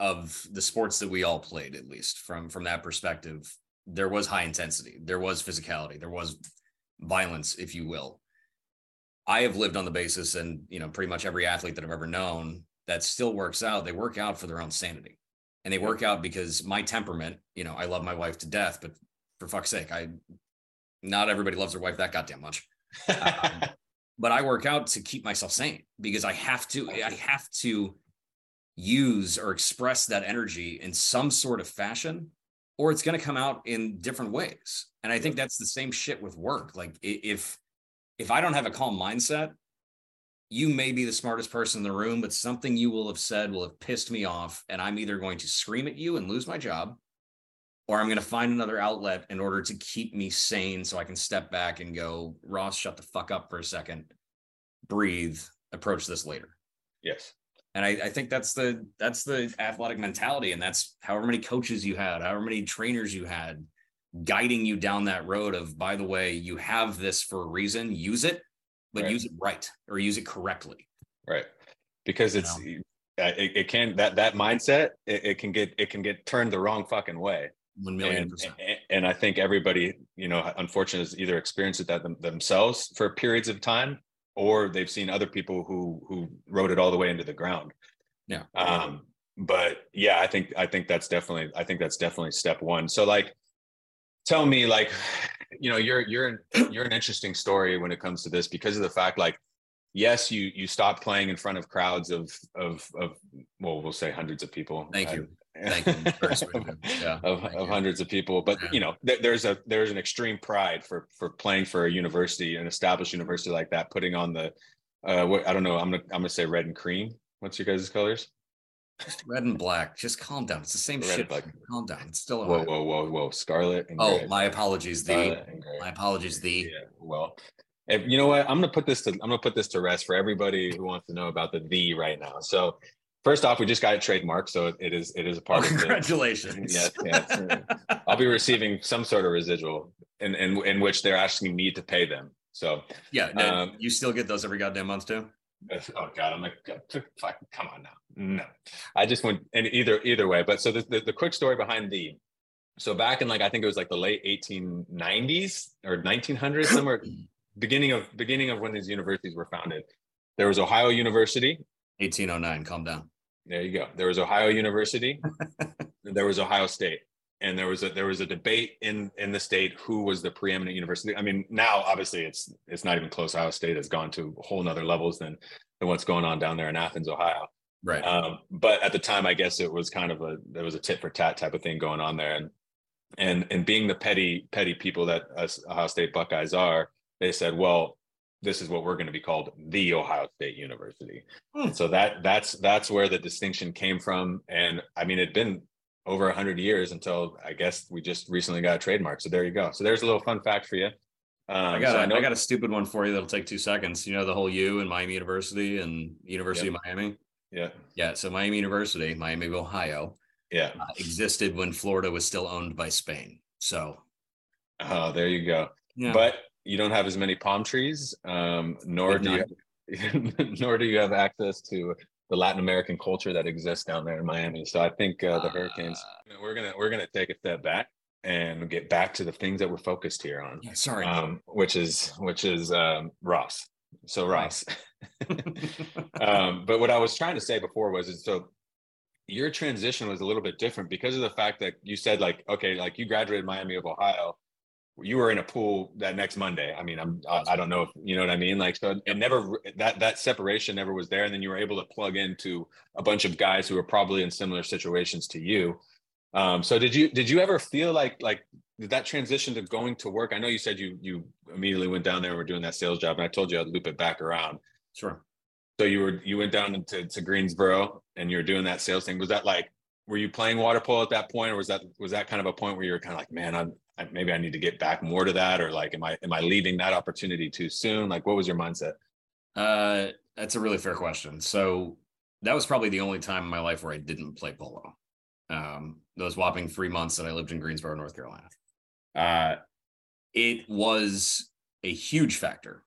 of the sports that we all played at least from from that perspective there was high intensity there was physicality there was violence if you will I have lived on the basis, and you know, pretty much every athlete that I've ever known that still works out, they work out for their own sanity, and they work out because my temperament. You know, I love my wife to death, but for fuck's sake, I not everybody loves their wife that goddamn much. um, but I work out to keep myself sane because I have to. I have to use or express that energy in some sort of fashion or it's going to come out in different ways. And I think that's the same shit with work. Like if if I don't have a calm mindset, you may be the smartest person in the room, but something you will have said will have pissed me off. And I'm either going to scream at you and lose my job, or I'm going to find another outlet in order to keep me sane so I can step back and go, Ross, shut the fuck up for a second, breathe, approach this later. Yes. And I, I think that's the that's the athletic mentality. And that's however many coaches you had, however many trainers you had, guiding you down that road of by the way you have this for a reason use it but right. use it right or use it correctly right because it's uh, it, it can that that mindset it, it can get it can get turned the wrong fucking way One million and, percent. and- and I think everybody, you know, unfortunately, has either experienced it that them, themselves for periods of time, or they've seen other people who who rode it all the way into the ground. Yeah. Um. But yeah, I think I think that's definitely I think that's definitely step one. So like, tell me like, you know, you're you're an, you're an interesting story when it comes to this because of the fact like. Yes, you you stopped playing in front of crowds of of of well, we'll say hundreds of people. Thank you. Thank you. Of you. Yeah, of, thank of you. hundreds of people but Yeah. you know th- there's a there's an extreme pride for for playing for a university an established university like that putting on the uh what i don't know i'm gonna i'm gonna say red and cream what's your guys colors Just red and black. Just calm down. It's the same Red shit. Calm down. It's still whoa whoa whoa whoa scarlet and Oh, gray. my apologies. The Scarlet and gray. my apologies. The yeah well if, you know what i'm gonna put this to i'm gonna put this to rest for everybody who wants to know about the the right now so first off we just got it trademarked so it is it is a oh, part of the congratulations. Yes, yes. I'll be receiving some sort of residual in, in in which they're asking me to pay them. So, yeah. no, Um, you still get those every goddamn month too. Oh god, I'm like, fuck, come on now. No, I just went and either either way. But so the, the the quick story behind the, so back in like I think it was like the late 1890s or 1900s somewhere, beginning of beginning of when these universities were founded. There was Ohio University. 1809. Calm down. There you go. There was Ohio University. there was Ohio State. And there was a there was a debate in in the state who was the preeminent university. I mean, now obviously it's it's not even close. Ohio State has gone to whole nother levels than than what's going on down there in Athens, Ohio. Right. Um, but at the time, I guess it was kind of a there was a tit for tat type of thing going on there, and and and being the petty petty people that us Ohio State Buckeyes are, they said, well, this is what we're going to be called, the Ohio State University. Hmm. So that that's that's where the distinction came from, and I mean, it'd been over a hundred years until I guess we just recently got a trademark. So there you go. So there's a little fun fact for you. Um, I got so a, I, know- got a stupid one for you that'll take two seconds. You know the whole U and Miami University and University of Miami. yeah Yeah. So Miami University, Miami of Ohio, yeah. uh, existed when Florida was still owned by Spain. So Oh, there you go. yeah. but you don't have as many palm trees um nor do you nor do you have access to the latin american culture that exists down there in miami so i think uh, the hurricanes we're gonna we're gonna take a step back and get back to the things that we're focused here on yeah, sorry. um which is which is um ross so Right. ross um, but what I was trying to say before was is so your transition was a little bit different because of the fact that you said like okay like you graduated Miami of Ohio you were in a pool that next Monday. I mean I'm I, I don't know if you know what I mean? Like so it never that that separation never was there. And then you were able to plug into a bunch of guys who were probably in similar situations to you. Um so did you did you ever feel like like did that transition to going to work? I know you said you you immediately went down there and were doing that sales job and I told you I'd loop it back around. Sure. so you were you went down to, to Greensboro and you were doing that sales thing. Was that like were you playing water polo at that point, or was that was that kind of a point where you were kind of like, man, I'm maybe I need to get back more to that, or like, am I am I leaving that opportunity too soon? Like, what was your mindset? Uh, that's a really fair question. So that was probably the only time in my life where I didn't play polo. Um, those whopping three months that I lived in Greensboro, North Carolina. Uh, it was a huge factor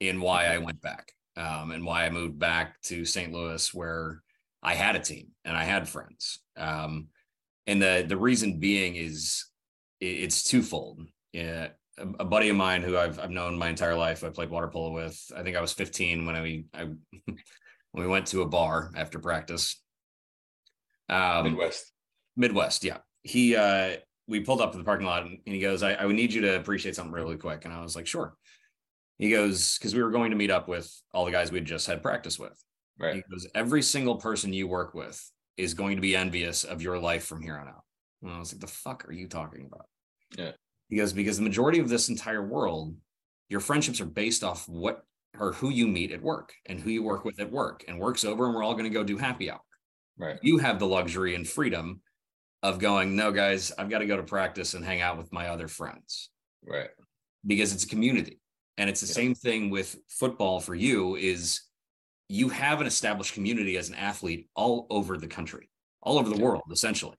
in why I went back um, and why I moved back to St. Louis, where I had a team and I had friends. Um, and the the reason being is it's twofold. Yeah, a, a buddy of mine who I've I've known my entire life. I played water polo with. I think I was 15 when I, I when we went to a bar after practice. Um, Midwest. Midwest, yeah. He uh we pulled up to the parking lot and he goes, I, I would need you to appreciate something really quick. And I was like, sure. He goes, because we were going to meet up with all the guys we'd just had practice with. Right. He goes, every single person you work with is going to be envious of your life from here on out. And I was like, the fuck are you talking about? Yeah. He goes, because the majority of this entire world, your friendships are based off what or who you meet at work and who you work with at work. And work's over and we're all going to go do happy hour Right. you have the luxury and freedom of going, no, guys, I've got to go to practice and hang out with my other friends Right. because it's a community. And it's the Yeah. same thing with football for you is you have an established community as an athlete all over the country, all over the Yeah. world, essentially.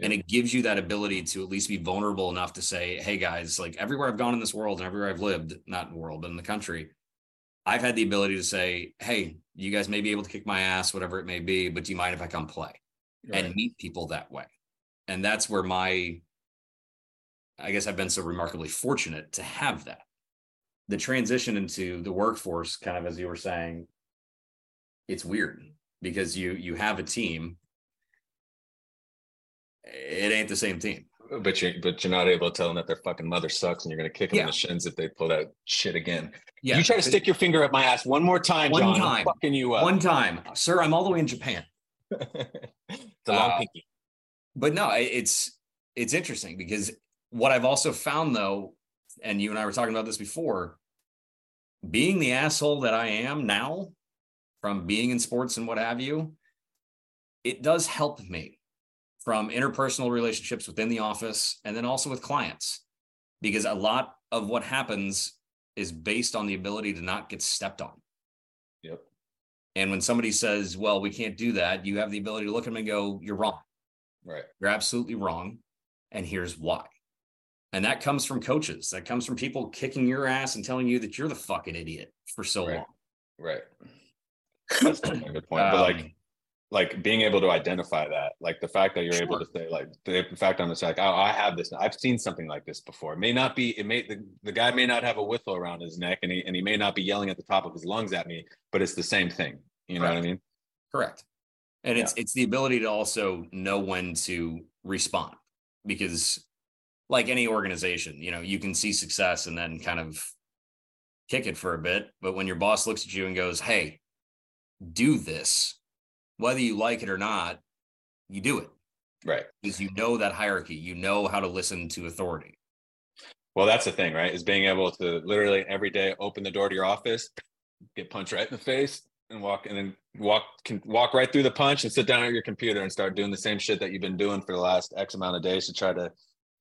And it gives you that ability to at least be vulnerable enough to say, hey guys, like everywhere I've gone in this world and everywhere I've lived, not in the world, but in the country, I've had the ability to say, hey, you guys may be able to kick my ass, whatever it may be, but do you mind if I come play Right. and meet people that way? And that's where my, I guess I've been so remarkably fortunate to have that. The transition into the workforce, kind of as you were saying, it's weird because you you have a team. It ain't the same team. But you but you're not able to tell them that their fucking mother sucks and you're gonna kick them in the shins if they pull that shit again. Yeah. you try to stick your finger up my ass one more time, One John. I'm time. fucking you up. one time, sir. I'm all the way in Japan. it's a long Uh, pinky. but no, it's it's interesting because what I've also found though, and you and I were talking about this before, being the asshole that I am now, from being in sports and what have you, it does help me from interpersonal relationships within the office and then also with clients, because a lot of what happens is based on the ability to not get stepped on. Yep. And when somebody says, "Well, we can't do that," you have the ability to look at them and go, "You're wrong." Right. You're absolutely wrong. And here's why. And that comes from coaches. That comes from people kicking your ass and telling you that you're the fucking idiot for so Right. long. Right. That's a good point. but like Um, like being able to identify that, like the fact that you're able to say, like the fact I'm just like, oh, I have this. I've seen something like this before. It may not be. It may the, the guy may not have a whistle around his neck, and he and he may not be yelling at the top of his lungs at me, but it's the same thing. You know what I mean? correct. And it's it's the ability to also know when to respond because like any organization, you know, you can see success and then kind of kick it for a bit. But when your boss looks at you and goes, Hey, do this, whether you like it or not, you do it. Right. because you know that hierarchy, you know how to listen to authority. Well, that's the thing, right? Is being able to literally every day open the door to your office, get punched right in the face, and walk, and then walk can walk right through the punch and sit down at your computer and start doing the same shit that you've been doing for the last X amount of days to try to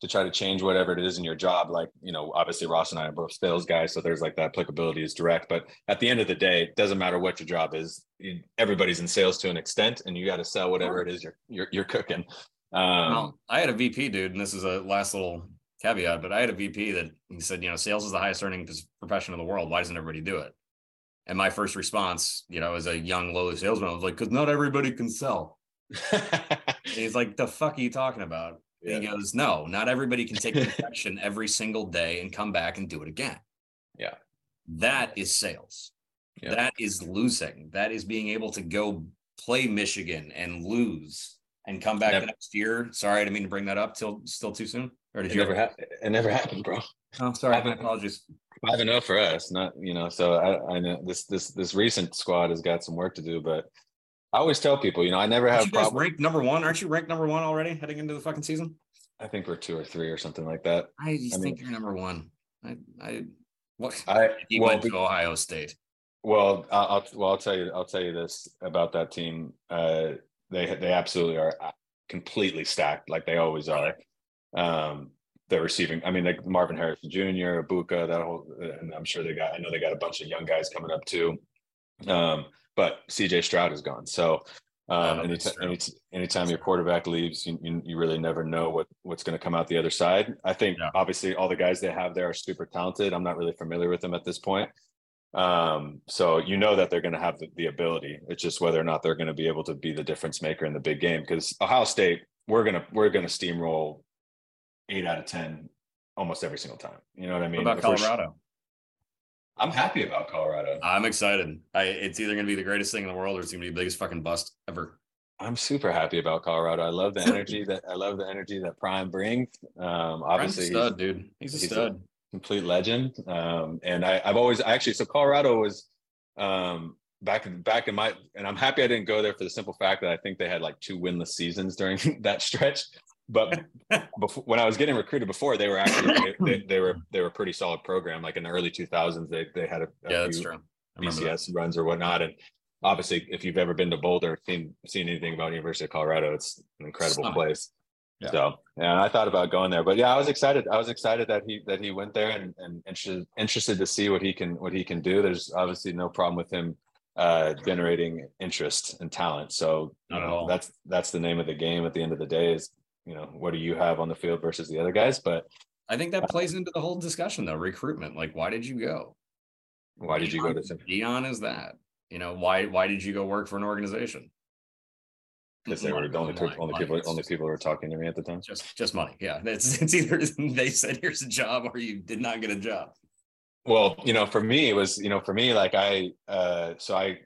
to try to change whatever it is in your job. Like, you know, obviously Ross and I are both sales guys, so there's like that applicability is direct. But at the end of the day, it doesn't matter what your job is. You, everybody's in sales to an extent, and you got to sell whatever it is you're you're, you're cooking. Um, well, I had a VP dude, and this is a last little caveat, but I had a VP that he said, you know, sales is the highest earning profession in the world. Why doesn't everybody do it? And my first response, you know, as a young lowly salesman, I was like, because not everybody can sell. He's like, the fuck are you talking about? And he goes, no, not everybody can take infection every single day and come back and do it again. Yeah. That is sales. Yeah. That is losing. That is being able to go play Michigan and lose and come back Never- the next year. Sorry, I didn't mean to bring that up till still too soon. Or did it you never ever? happened. It never happened, bro. Oh, sorry. My apologies. Five and zero for us, not you know. So I, I know this this this recent squad has got some work to do, but I always tell people, you know, I never have you ranked number one? Aren't you ranked number one already heading into the fucking season? I think we're two or three or something like that. I just I think you're number one. I, I, what? I He well, went to Ohio State. well, I'll, I'll well, I'll tell you, I'll tell you this about that team. Uh, they they absolutely are uh, completely stacked, like they always are. Um, they're receiving. I mean, like Marvin Harrison Jr., Egbuka, that whole, and I'm sure they got. I know they got a bunch of young guys coming up too. Um, but CJ Stroud is gone, so um, Oh, any, any, anytime your quarterback leaves, you, you, you really never know what what's going to come out the other side. I think Yeah. obviously all the guys they have there are super talented. I'm not really familiar with them at this point. Um, so you know that they're going to have the, the ability. It's just whether or not they're going to be able to be the difference maker in the big game. Because Ohio State, we're gonna we're gonna steamroll eight out of ten almost every single time. You know what I mean? What about If Colorado? I'm happy about Colorado. I'm excited. I, it's either going to be the greatest thing in the world or it's going to be the biggest fucking bust ever. I'm super happy about Colorado. I love the energy that I love the energy that Prime brings. Um, a obviously, he's stud, dude. He's a he's a- stud. complete legend. Um, and I, I've always actually so Colorado was um, back in back in my and I'm happy I didn't go there for the simple fact that I think they had like two winless seasons during that stretch. But before, when I was getting recruited before, they were actually they, they, they were they were a pretty solid program. Like in the early 2000s, they they had a, a yeah, that's few true. I remember that. BCS runs or whatnot. And obviously, if you've ever been to Boulder, seen seen anything about University of Colorado, it's an incredible Stunning. place. Yeah. So and I thought about going there, but yeah, I was excited. I was excited that he that he went there and, and interested interested to see what he can what he can do. There's obviously no problem with him uh generating interest and talent. So you Not at know, all. that's that's the name of the game at the end of the day is you know what do you have on the field versus the other guys. But I think that plays into the whole discussion though. Recruitment. Like, why did you go? Why did you go to? Deion is that? You know why? Why did you go work for an organization? Because they were the only people, only people, only people who were talking to me at the time. Just, just money. Yeah, it's it's either they said here's a job or you did not get a job. Well, you know, for me, it was you know, for me, like I, uh, so I,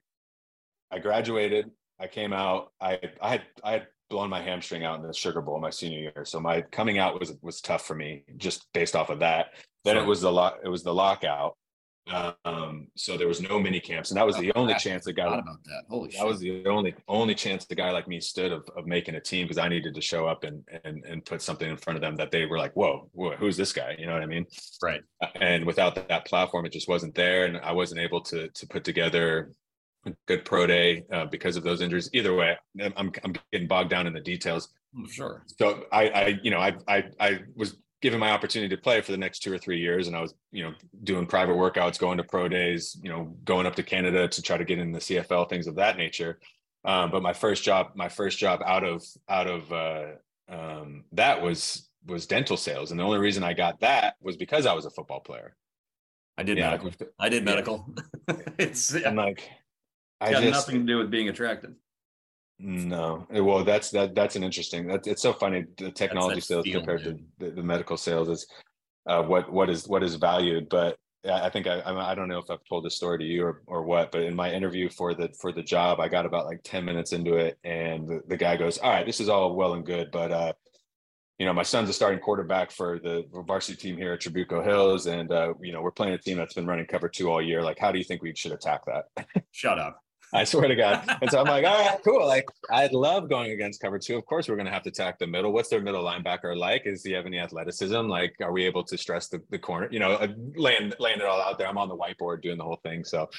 I graduated. I came out. I I had I had blown my hamstring out in the Sugar Bowl my senior year, so my coming out was was tough for me just based off of that. Then sure. it was the lock. It was the lockout. Um, so there was no mini camps, and that was the only chance the guy about that. Holy that shit. was the only only chance the guy like me stood of, of making a team because I needed to show up and and and put something in front of them that they were like, whoa, whoa who's this guy? You know what I mean? Right. And without that, that platform, it just wasn't there, and I wasn't able to to put together good pro day uh, because of those injuries. Either way, I'm I'm getting bogged down in the details. Oh, sure. So I I you know I I I was given my opportunity to play for the next two or three years and i was you know doing private workouts going to pro days you know going up to canada to try to get in the cfl things of that nature um, but my first job my first job out of out of uh, um, that was was dental sales and the only reason i got that was because i was a football player i did yeah, medical i did medical yeah. it's i'm like i got nothing to do with being attractive no, well, that's that. That's an interesting. That it's so funny. The technology sales compared to the, the, medical sales is uh, what what is what is valued. But I think I I don't know if I've told this story to you or or what. But in my interview for the for the job, I got about like ten minutes into it, and the, the guy goes, "All right, this is all well and good, but uh, you know, my son's a starting quarterback for the varsity team here at Trabuco Hills, and uh, you know, we're playing a team that's been running cover two all year. Like, how do you think we should attack that?" Shut up. I swear to God. And so I'm like, all right, cool. Like, I love going against cover two. Of course, we're going to have to attack the middle. What's their middle linebacker like? Is he have any athleticism? Like, are we able to stress the, the corner? You know, uh, laying laying it all out there. I'm on the whiteboard doing the whole thing. So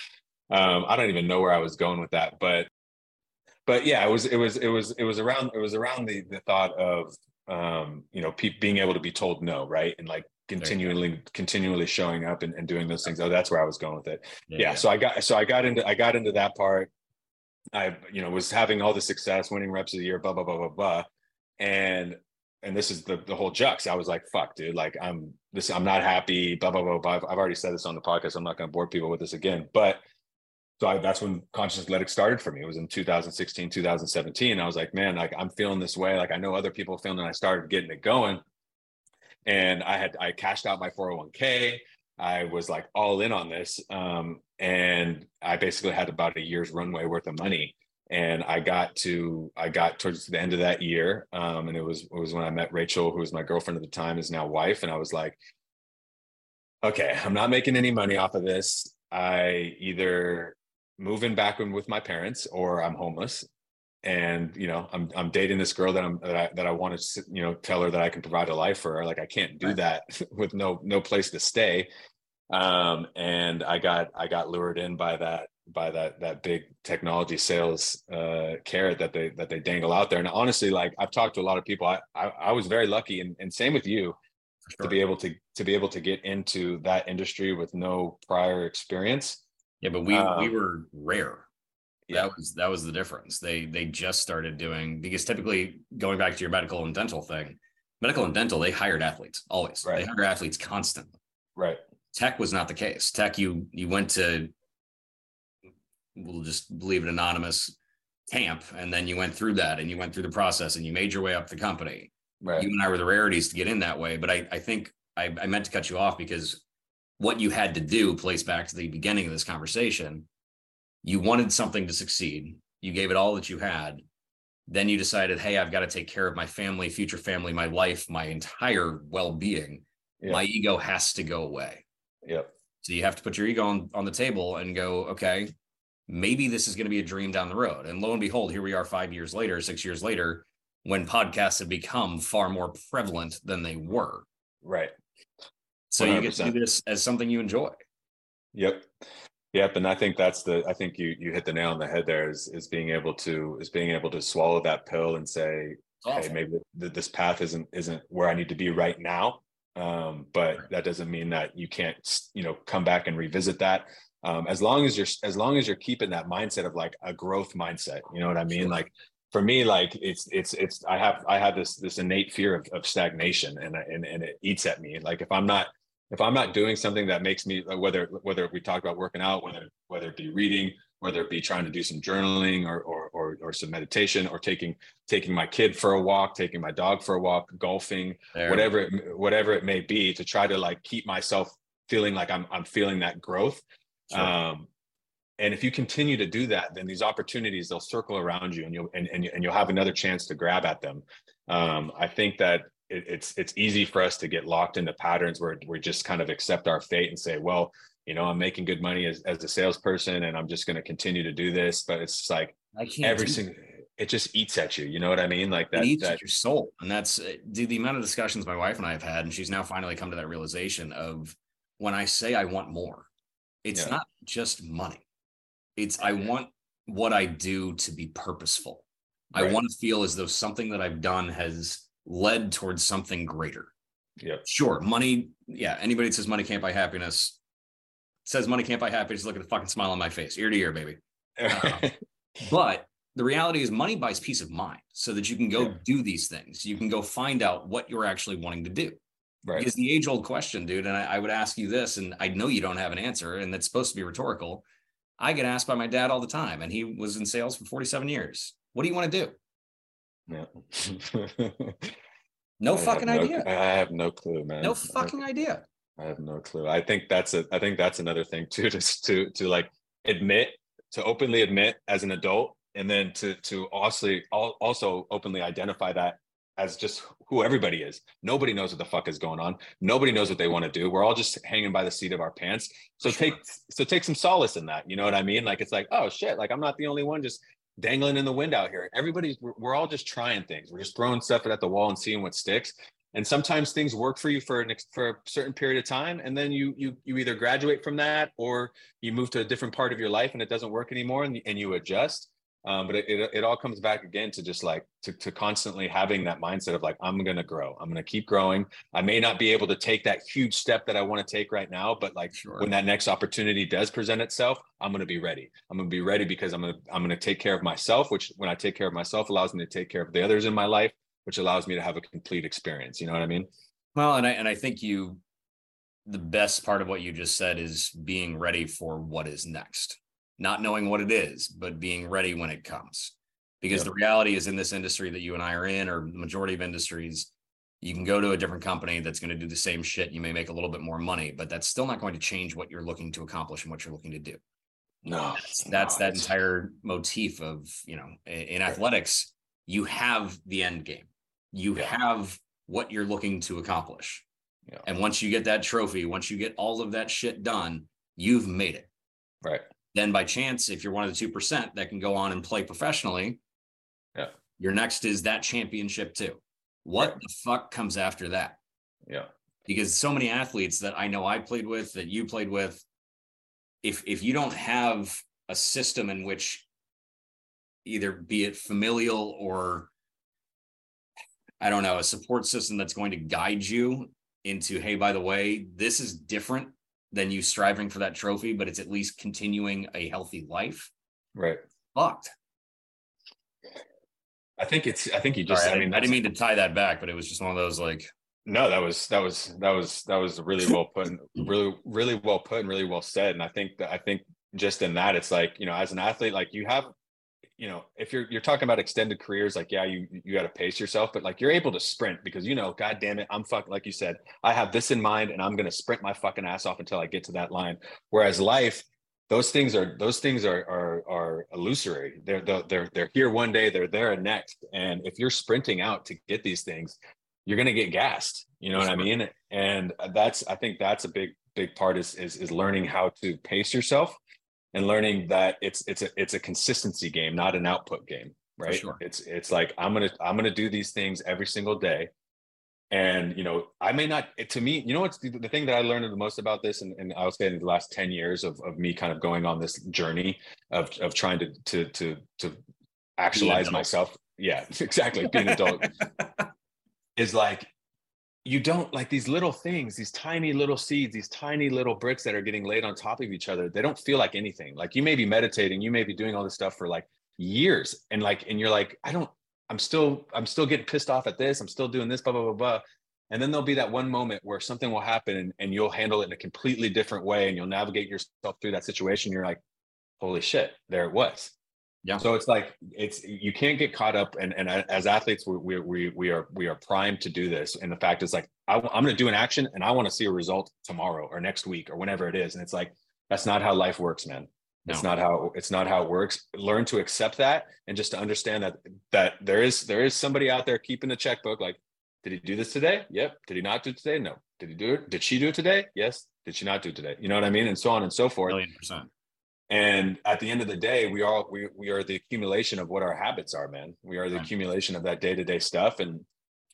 um, I don't even know where I was going with that, but but yeah, it was it was it was it was around it was around the the thought of um, you know pe- being able to be told no, right, and like continually continually showing up and, and doing those things. Oh that's where i was going with it. Yeah, yeah, so i got so i got into i got into that part. I you know was having all the success winning reps of the year blah blah blah blah blah. And and this is the the whole jux. I was like fuck dude like i'm this i'm not happy blah blah blah, blah. I've, I've already said this on the podcast. I'm not going to bore people with this again. But so I, that's when conscious athletics started for me. It was in 2016, 2017. I was like, man, like I'm feeling this way. Like I know other people feeling, and I started getting it going and I had I cashed out my 401k. I was like all in on this, um, and I basically had about a year's runway worth of money. And I got to I got towards the end of that year, um, and it was it was when I met Rachel, who was my girlfriend at the time, is now wife, and I was like, okay, I'm not making any money off of this. I either move in back with my parents or I'm homeless and you know i'm i'm dating this girl that i'm that i, that I want to you know tell her that i can provide a life for her. Like i can't do that with no no place to stay. Um and i got i got lured in by that by that that big technology sales uh carrot that they that they dangle out there. And honestly like i've talked to a lot of people. I i, I was very lucky and, and same with you sure. to be able to to be able to get into that industry with no prior experience. Yeah but we um, we were rare yeah. that was that was the difference. They they just started doing because typically going back to your medical and dental thing medical and dental they hired athletes always. Right. they hire athletes constantly. Right. Tech was not the case. Tech you you went to we'll just leave it anonymous camp and then you went through that and you went through the process and you made your way up the company. Right. You and i were the rarities to get in that way but i i think i, I meant to cut you off because what you had to do plays back to the beginning of this conversation you wanted something to succeed you gave it all that you had then you decided hey i've got to take care of my family future family my life my entire well-being. Yeah. my ego has to go away. Yep. So you have to put your ego on, on the table and go okay maybe this is going to be a dream down the road. And lo and behold here we are five years later six years later when podcasts have become far more prevalent than they were. Right. So 100%. you get to do this as something you enjoy. Yep Yep, and I think that's the I think you you hit the nail on the head there is is being able to is being able to swallow that pill and say, awesome. hey, maybe th- this path isn't isn't where I need to be right now. Um, but that doesn't mean that you can't you know come back and revisit that. Um, as long as you're as long as you're keeping that mindset of like a growth mindset, you know what I mean? Sure. Like for me, like it's it's it's I have I have this this innate fear of, of stagnation and and and it eats at me. Like if I'm not if I'm not doing something that makes me whether whether we talk about working out, whether whether it be reading, whether it be trying to do some journaling or or or, or some meditation, or taking taking my kid for a walk, taking my dog for a walk, golfing, there. whatever it, whatever it may be, to try to like keep myself feeling like I'm I'm feeling that growth. Sure. Um, and if you continue to do that, then these opportunities they'll circle around you, and you'll and and, and you'll have another chance to grab at them. Um, I think that it, it's it's easy for us to get locked into patterns where we just kind of accept our fate and say, well, you know, I'm making good money as, as a salesperson and I'm just going to continue to do this. But it's like I can't every single it just eats at you. You know what I mean? Like that, it eats that, at your soul. And that's uh, the, the amount of discussions my wife and I have had, and she's now finally come to that realization of when I say I want more, it's yeah. not just money. It's I want what I do to be purposeful. Right. I want to feel as though something that I've done has led towards something greater. Yeah. Sure. Money. Yeah. Anybody that says money can't buy happiness says money can't buy happiness. Look at the fucking smile on my face, ear to ear, baby. Um, but the reality is, money buys peace of mind so that you can go yeah. do these things. You can go find out what you're actually wanting to do. Right. Is the age old question, dude, and I, I would ask you this, and I know you don't have an answer, and that's supposed to be rhetorical. I get asked by my dad all the time, and he was in sales for 47 years. What do you want to do? Yeah. no I fucking no, idea. I have no clue, man. No fucking I, idea. I have no clue. I think that's a I think that's another thing too, just to to like admit, to openly admit as an adult, and then to to also also openly identify that as just who everybody is. Nobody knows what the fuck is going on. Nobody knows what they want to do. We're all just hanging by the seat of our pants. So sure. take so take some solace in that. You know what I mean? Like it's like, oh shit, like I'm not the only one just dangling in the wind out here. Everybody's we're, we're all just trying things. We're just throwing stuff at the wall and seeing what sticks. And sometimes things work for you for an for a certain period of time, and then you you you either graduate from that or you move to a different part of your life and it doesn't work anymore, and, and you adjust. Um, but it, it, it all comes back again to just like to, to constantly having that mindset of like i'm going to grow. I'm going to keep growing. I may not be able to take that huge step that i want to take right now but like sure. when that next opportunity does present itself i'm going to be ready. I'm going to be ready because i'm going to i'm to take care of myself which when i take care of myself allows me to take care of the others in my life which allows me to have a complete experience. You know what i mean? Well and i and i think you the best part of what you just said is being ready for what is next not knowing what it is, but being ready when it comes. Because yep. the reality is in this industry that you and I are in, or the majority of industries, you can go to a different company that's going to do the same shit. You may make a little bit more money, but that's still not going to change what you're looking to accomplish and what you're looking to do. No, that's, that's that entire motif of, you know, in athletics, you have the end game. You yeah. have what you're looking to accomplish. Yeah. And once you get that trophy, once you get all of that shit done, you've made it. Right. Then by chance, if you're one of the 2% that can go on and play professionally, yeah. your next is that championship too. What right. the fuck comes after that? Yeah. Because so many athletes that I know I played with, that you played with, if if you don't have a system in which either be it familial or I don't know, a support system that's going to guide you into, hey, by the way, this is different than you striving for that trophy, but it's at least continuing a healthy life. Right. Fucked. I think it's. I think you just. Sorry, I, mean, I didn't mean to tie that back, but it was just one of those like. No, that was that was that was that was really well put, and really really well put, and really well said. And I think that I think just in that, it's like you know, as an athlete, like you have you know, if you're you're talking about extended careers, like yeah, you you got to pace yourself, but like you're able to sprint because you know, god damn it, I'm fuck like you said, I have this in mind and I'm gonna sprint my fucking ass off until I get to that line. Whereas life, those things are those things are are are illusory. They're they're they're here one day, they're there the next. And if you're sprinting out to get these things, you're gonna get gassed. You know what I mean? And that's I think that's a big big part is is is learning how to pace yourself and learning that it's it's a it's a consistency game, not an output game, right? Sure. It's it's like I'm gonna I'm gonna do these things every single day, and you know I may not. It, to me, you know what's the, the, thing that I learned the most about this, and, and I would say in the last ten years of of me kind of going on this journey of of trying to to to to actualize myself. Yeah, exactly. Being adult is like you don't like these little things, these tiny little seeds, these tiny little bricks that are getting laid on top of each other. They don't feel like anything. Like you may be meditating, you may be doing all this stuff for like years, and like, and you're like, I don't, I'm still, I'm still getting pissed off at this. I'm still doing this, blah blah blah blah. and then there'll be that one moment where something will happen and, and you'll handle it in a completely different way and you'll navigate yourself through that situation you're like holy shit there it was Yeah. so it's like it's you can't get caught up and and as athletes we we we, we are we are primed to do this. And the fact is like I, i'm going to do an action and i want to see a result tomorrow or next week or whenever it is. And it's like that's not how life works man. It's No. not how it's not how it works. Learn to accept that and just to understand that that there is there is somebody out there keeping the checkbook like did he do this today? Yep. Did he not do it today? No. Did he do it? Did she do it today? Yes. Did she not do it today? You know what i mean? And so on and so forth. Million percent. And at the end of the day we all we, we are the accumulation of what our habits are man. We are the accumulation of that day-to-day stuff. And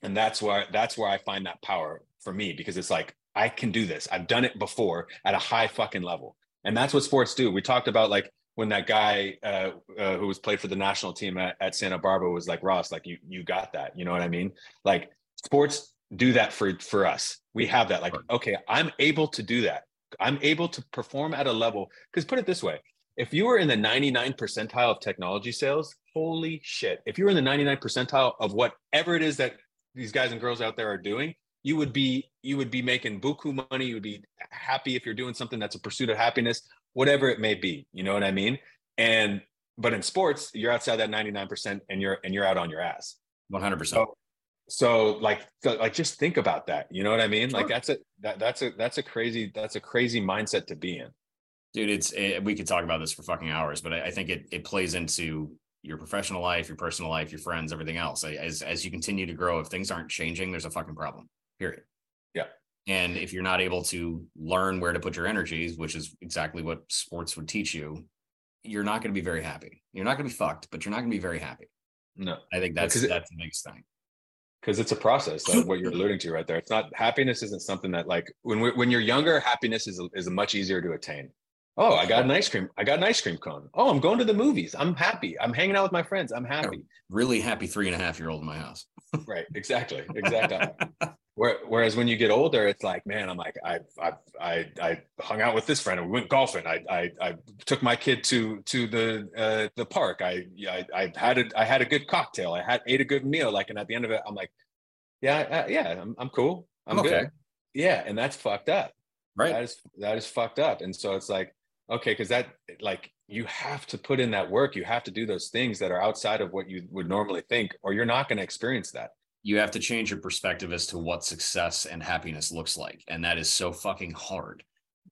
and that's why that's where i find that power for me because it's like i can do this. I've done it before at a high fucking level. And that's what sports do. We talked about like when that guy uh, uh, who was played for the national team at, at santa barbara was like ross like you you got that. You know what i mean? Like sports do that for for us. We have that. Like okay i'm able to do that i'm able to perform at a level because put it this way if you were in the 99 percentile of technology sales holy shit if you were in the 99 percentile of whatever it is that these guys and girls out there are doing you would be you would be making buku money you would be happy if you're doing something that's a pursuit of happiness whatever it may be you know what i mean and but in sports you're outside that 99% and you're and you're out on your ass One hundred percent. So like like just think about that you know what i mean? Like that's a that, that's a that's a crazy that's a crazy mindset to be in. Dude it's eh, we could talk about this for fucking hours but i, I think it, it plays into your professional life your personal life your friends everything else. As as you continue to grow if things aren't changing there's a fucking problem period. Yeah. and if you're not able to learn where to put your energies which is exactly what sports would teach you you're not going to be very happy. You're not going to be fucked but you're not going to be very happy. No. I think that's it- that's the biggest thing because it's a process like what you're alluding to right there. It's not happiness isn't something that like when we, when you're younger happiness is is much easier to attain. Oh i got an ice cream i got an ice cream cone. Oh i'm going to the movies. I'm happy. I'm hanging out with my friends. I'm happy. really happy three and a half year old in my house. Right. Exactly. Exactly whereas when you get older, it's like, man, I'm like, I, I, I, I hung out with this friend and we went golfing. I, I, I took my kid to to the uh, the park. I, I, I had a, I had a good cocktail. I had ate a good meal. Like, and at the end of it, I'm like, yeah, uh, yeah, I'm, I'm cool. I'm, I'm good. okay. Yeah, and that's fucked up. right That is that is fucked up. And so it's like, okay, because that like you have to put in that work. You have to do those things that are outside of what you would normally think, or you're not going to experience that. You have to change your perspective as to what success and happiness looks like. And that is so fucking hard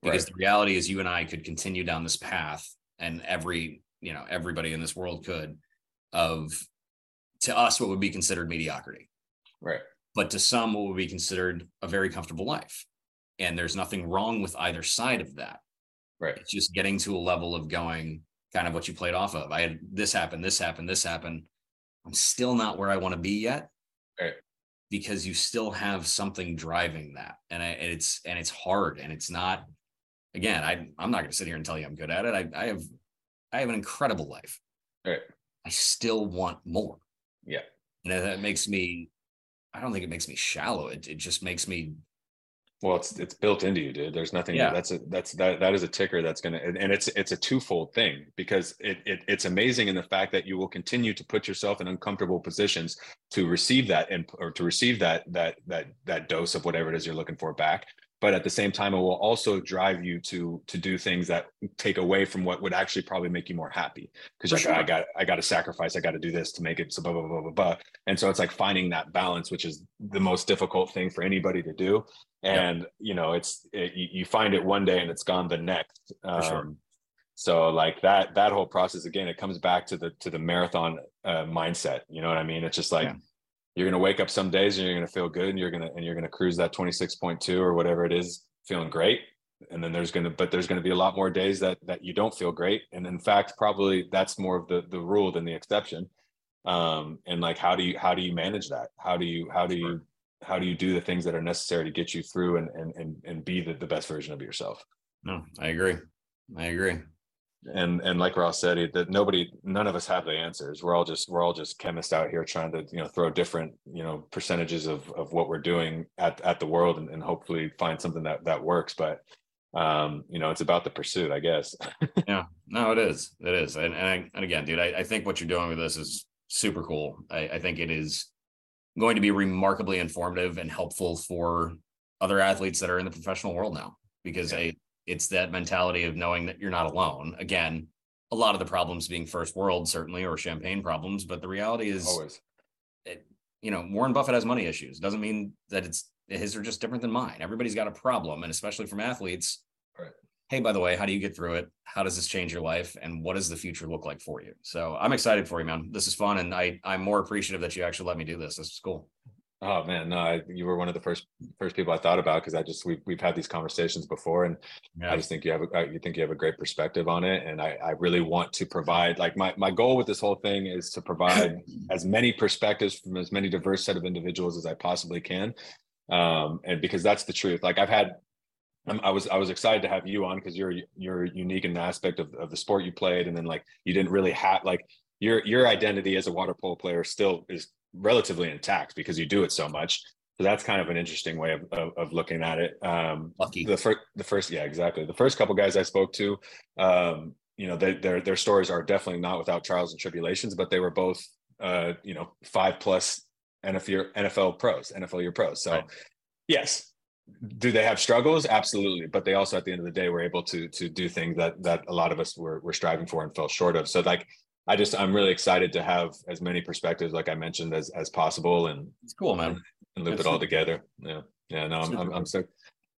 because Right. the reality is you and I could continue down this path and every, you know, everybody in this world could of to us what would be considered mediocrity, Right. but to some what would be considered a very comfortable life. And there's nothing wrong with either side of that. Right. It's just getting to a level of going kind of what you played off of. I had this happen, this happened, this happened. I'm still not where I want to be yet. Right. Because you still have something driving that. And, I, and it's and it's hard and it's not again, I I'm not gonna sit here and tell you I'm good at it. I, I have I have an incredible life. Right. I still want more. Yeah. And that makes me I don't think it makes me shallow. It it just makes me Well, it's it's built into you, dude. There's nothing. Yeah. That's a that's that that is a ticker that's gonna and and it's it's a twofold thing because it, it it's amazing in the fact that you will continue to put yourself in uncomfortable positions to receive that and or to receive that that that that dose of whatever it is you're looking for back. But at the same time, it will also drive you to to do things that take away from what would actually probably make you more happy. Because like, I got I got to sacrifice, I got to do this to make it so blah blah blah blah blah. And so it's like finding that balance, which is the most difficult thing for anybody to do and you know it's it, you, you find it one day and it's gone the next um, sure. so like that that whole process again it comes back to the to the marathon uh, mindset you know what i mean it's just like Yeah. You're gonna wake up some days and you're gonna feel good and you're gonna and you're gonna cruise that 26.2 or whatever it is feeling great. And then there's gonna but there's gonna be a lot more days that that you don't feel great. And in fact probably that's more of the the rule than the exception. Um and like how do you how do you manage that? How do you how do you how do you do the things that are necessary to get you through and and and, and be the, the best version of yourself? No, I agree. I agree. And and like Ross said it- that nobody none of us have the answers we're all just we're all just chemists out here trying to you know throw different you know percentages of of what we're doing at at the world and, and hopefully find something that that works but um you know it's about the pursuit i guess Yeah, no, it is. It is. And and, I, and again, dude, I, I think what you're doing with this is super cool. I, I think it is going to be remarkably informative and helpful for other athletes that are in the professional world now because I, it's that mentality of knowing that you're not alone. Again, a lot of the problems being first world, certainly, or champagne problems, but the reality is Always. it, you know, Warren Buffett has money issues. Doesn't mean that it's his are just different than mine. Everybody's got a problem, and especially from athletes. Right. Hey, by the way, how do you get through it? How does this change your life? And what does the future look like for you? So I'm excited for you, man. This is fun, and I I'm more appreciative that you actually let me do this. This is cool. Oh man, no, I, you were one of the first first people I thought about because I just we've we've had these conversations before, and Yeah. I just think you have a, you think you have a great perspective on it, and I I really want to provide like my my goal with this whole thing is to provide as many perspectives from as many diverse set of individuals as I possibly can, um, and because that's the truth. Like I've had, I'm, I was I was excited to have you on because you're you're unique in the aspect of of the sport you played, and then like you didn't really have like your your identity as a water polo player still is relatively intact because you do it so much. So that's kind of an interesting way of of, of looking at it. Um, Lucky. the first the first yeah exactly the first couple guys i spoke to um you know they, their their stories are definitely not without trials and tribulations but they were both uh you know five plus nfl nfl pros nfl year pros so Right. yes do they have struggles absolutely but they also at the end of the day were able to to do things that that a lot of us were, were striving for and fell short of so like i just i'm really excited to have as many perspectives like i mentioned as as possible and It's cool, man. and loop That's it all together. Yeah, yeah. No, I'm I'm. I'm so.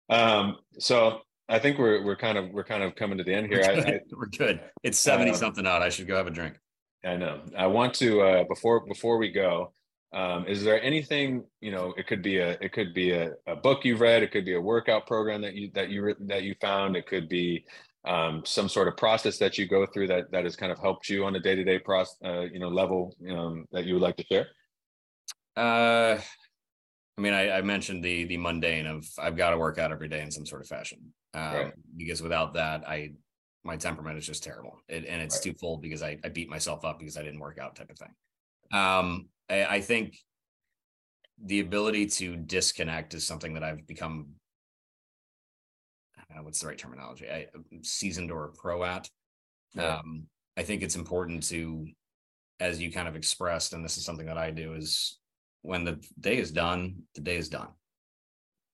Um, so I think we're we're kind of we're kind of coming to the end here. We're I, good. We're good. It's 70 Um, something out. I should go have a drink. I I know. I want to uh, before before we go. Um, is there anything you know? It could be a it could be a, a book you've read. It could be a workout program that you that you that you found. It could be um, some sort of process that you go through that that has kind of helped you on a day to day process. Uh, you know, level um, that you would like to share. Uh, I mean, I, I mentioned the the mundane of I've got to work out every day in some sort of fashion. Um, Right. because without that, I my temperament is just terrible. It, and it's Right. twofold because I, I beat myself up because I didn't work out type of thing. Um, I, I think the ability to disconnect is something that I've become. Uh, what's the right terminology? I seasoned or pro at. Um, I think it's important to, as you kind of expressed, and this is something that I do, is when the day is done, the day is done.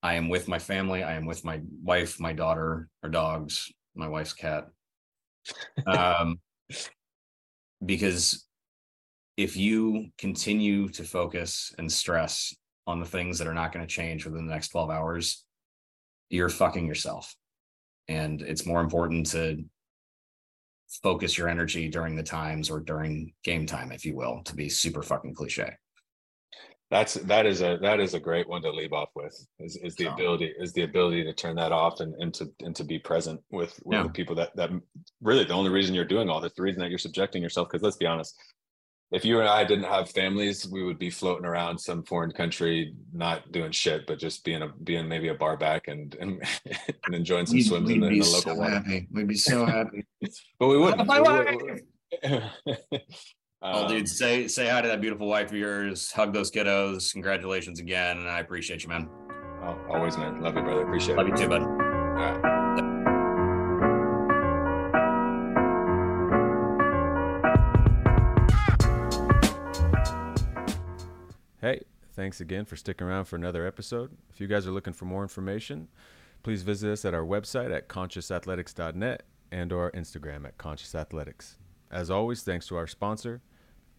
I am with my family. I am with my wife, my daughter, our dogs, my wife's cat. Um, because if you continue to focus and stress on the things that are not going to change within the next 12 hours, you're fucking yourself. And it's more important to focus your energy during the times or during game time, if you will, to be super fucking cliche. That's that is a that is a great one to leave off with. Is is the ability is the ability to turn that off and and to and to be present with with Yeah. the people that that really the only reason you're doing all this, the reason that you're subjecting yourself. Because let's be honest, if you and I didn't have families, we would be floating around some foreign country, not doing shit, but just being a being maybe a bar back and and, and enjoying some swims in the, in the local water. happy. We'd be so happy. But we wouldn't. My We Oh, Um, dude, say say hi to that beautiful wife of yours. Hug those kiddos. Congratulations again, and I appreciate you, man. oh, always, man. Love you, brother. Appreciate Love it. Love you too, bud. All right. Thanks again for sticking around for another episode. If you guys are looking for more information, please visit us at our website at consciousathletics.net and or Instagram at consciousathletics. As always, thanks to our sponsor,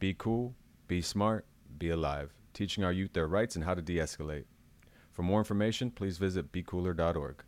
Be Cool, Be Smart, Be Alive, teaching our youth their rights and how to de-escalate. For more information, please visit becooler.org.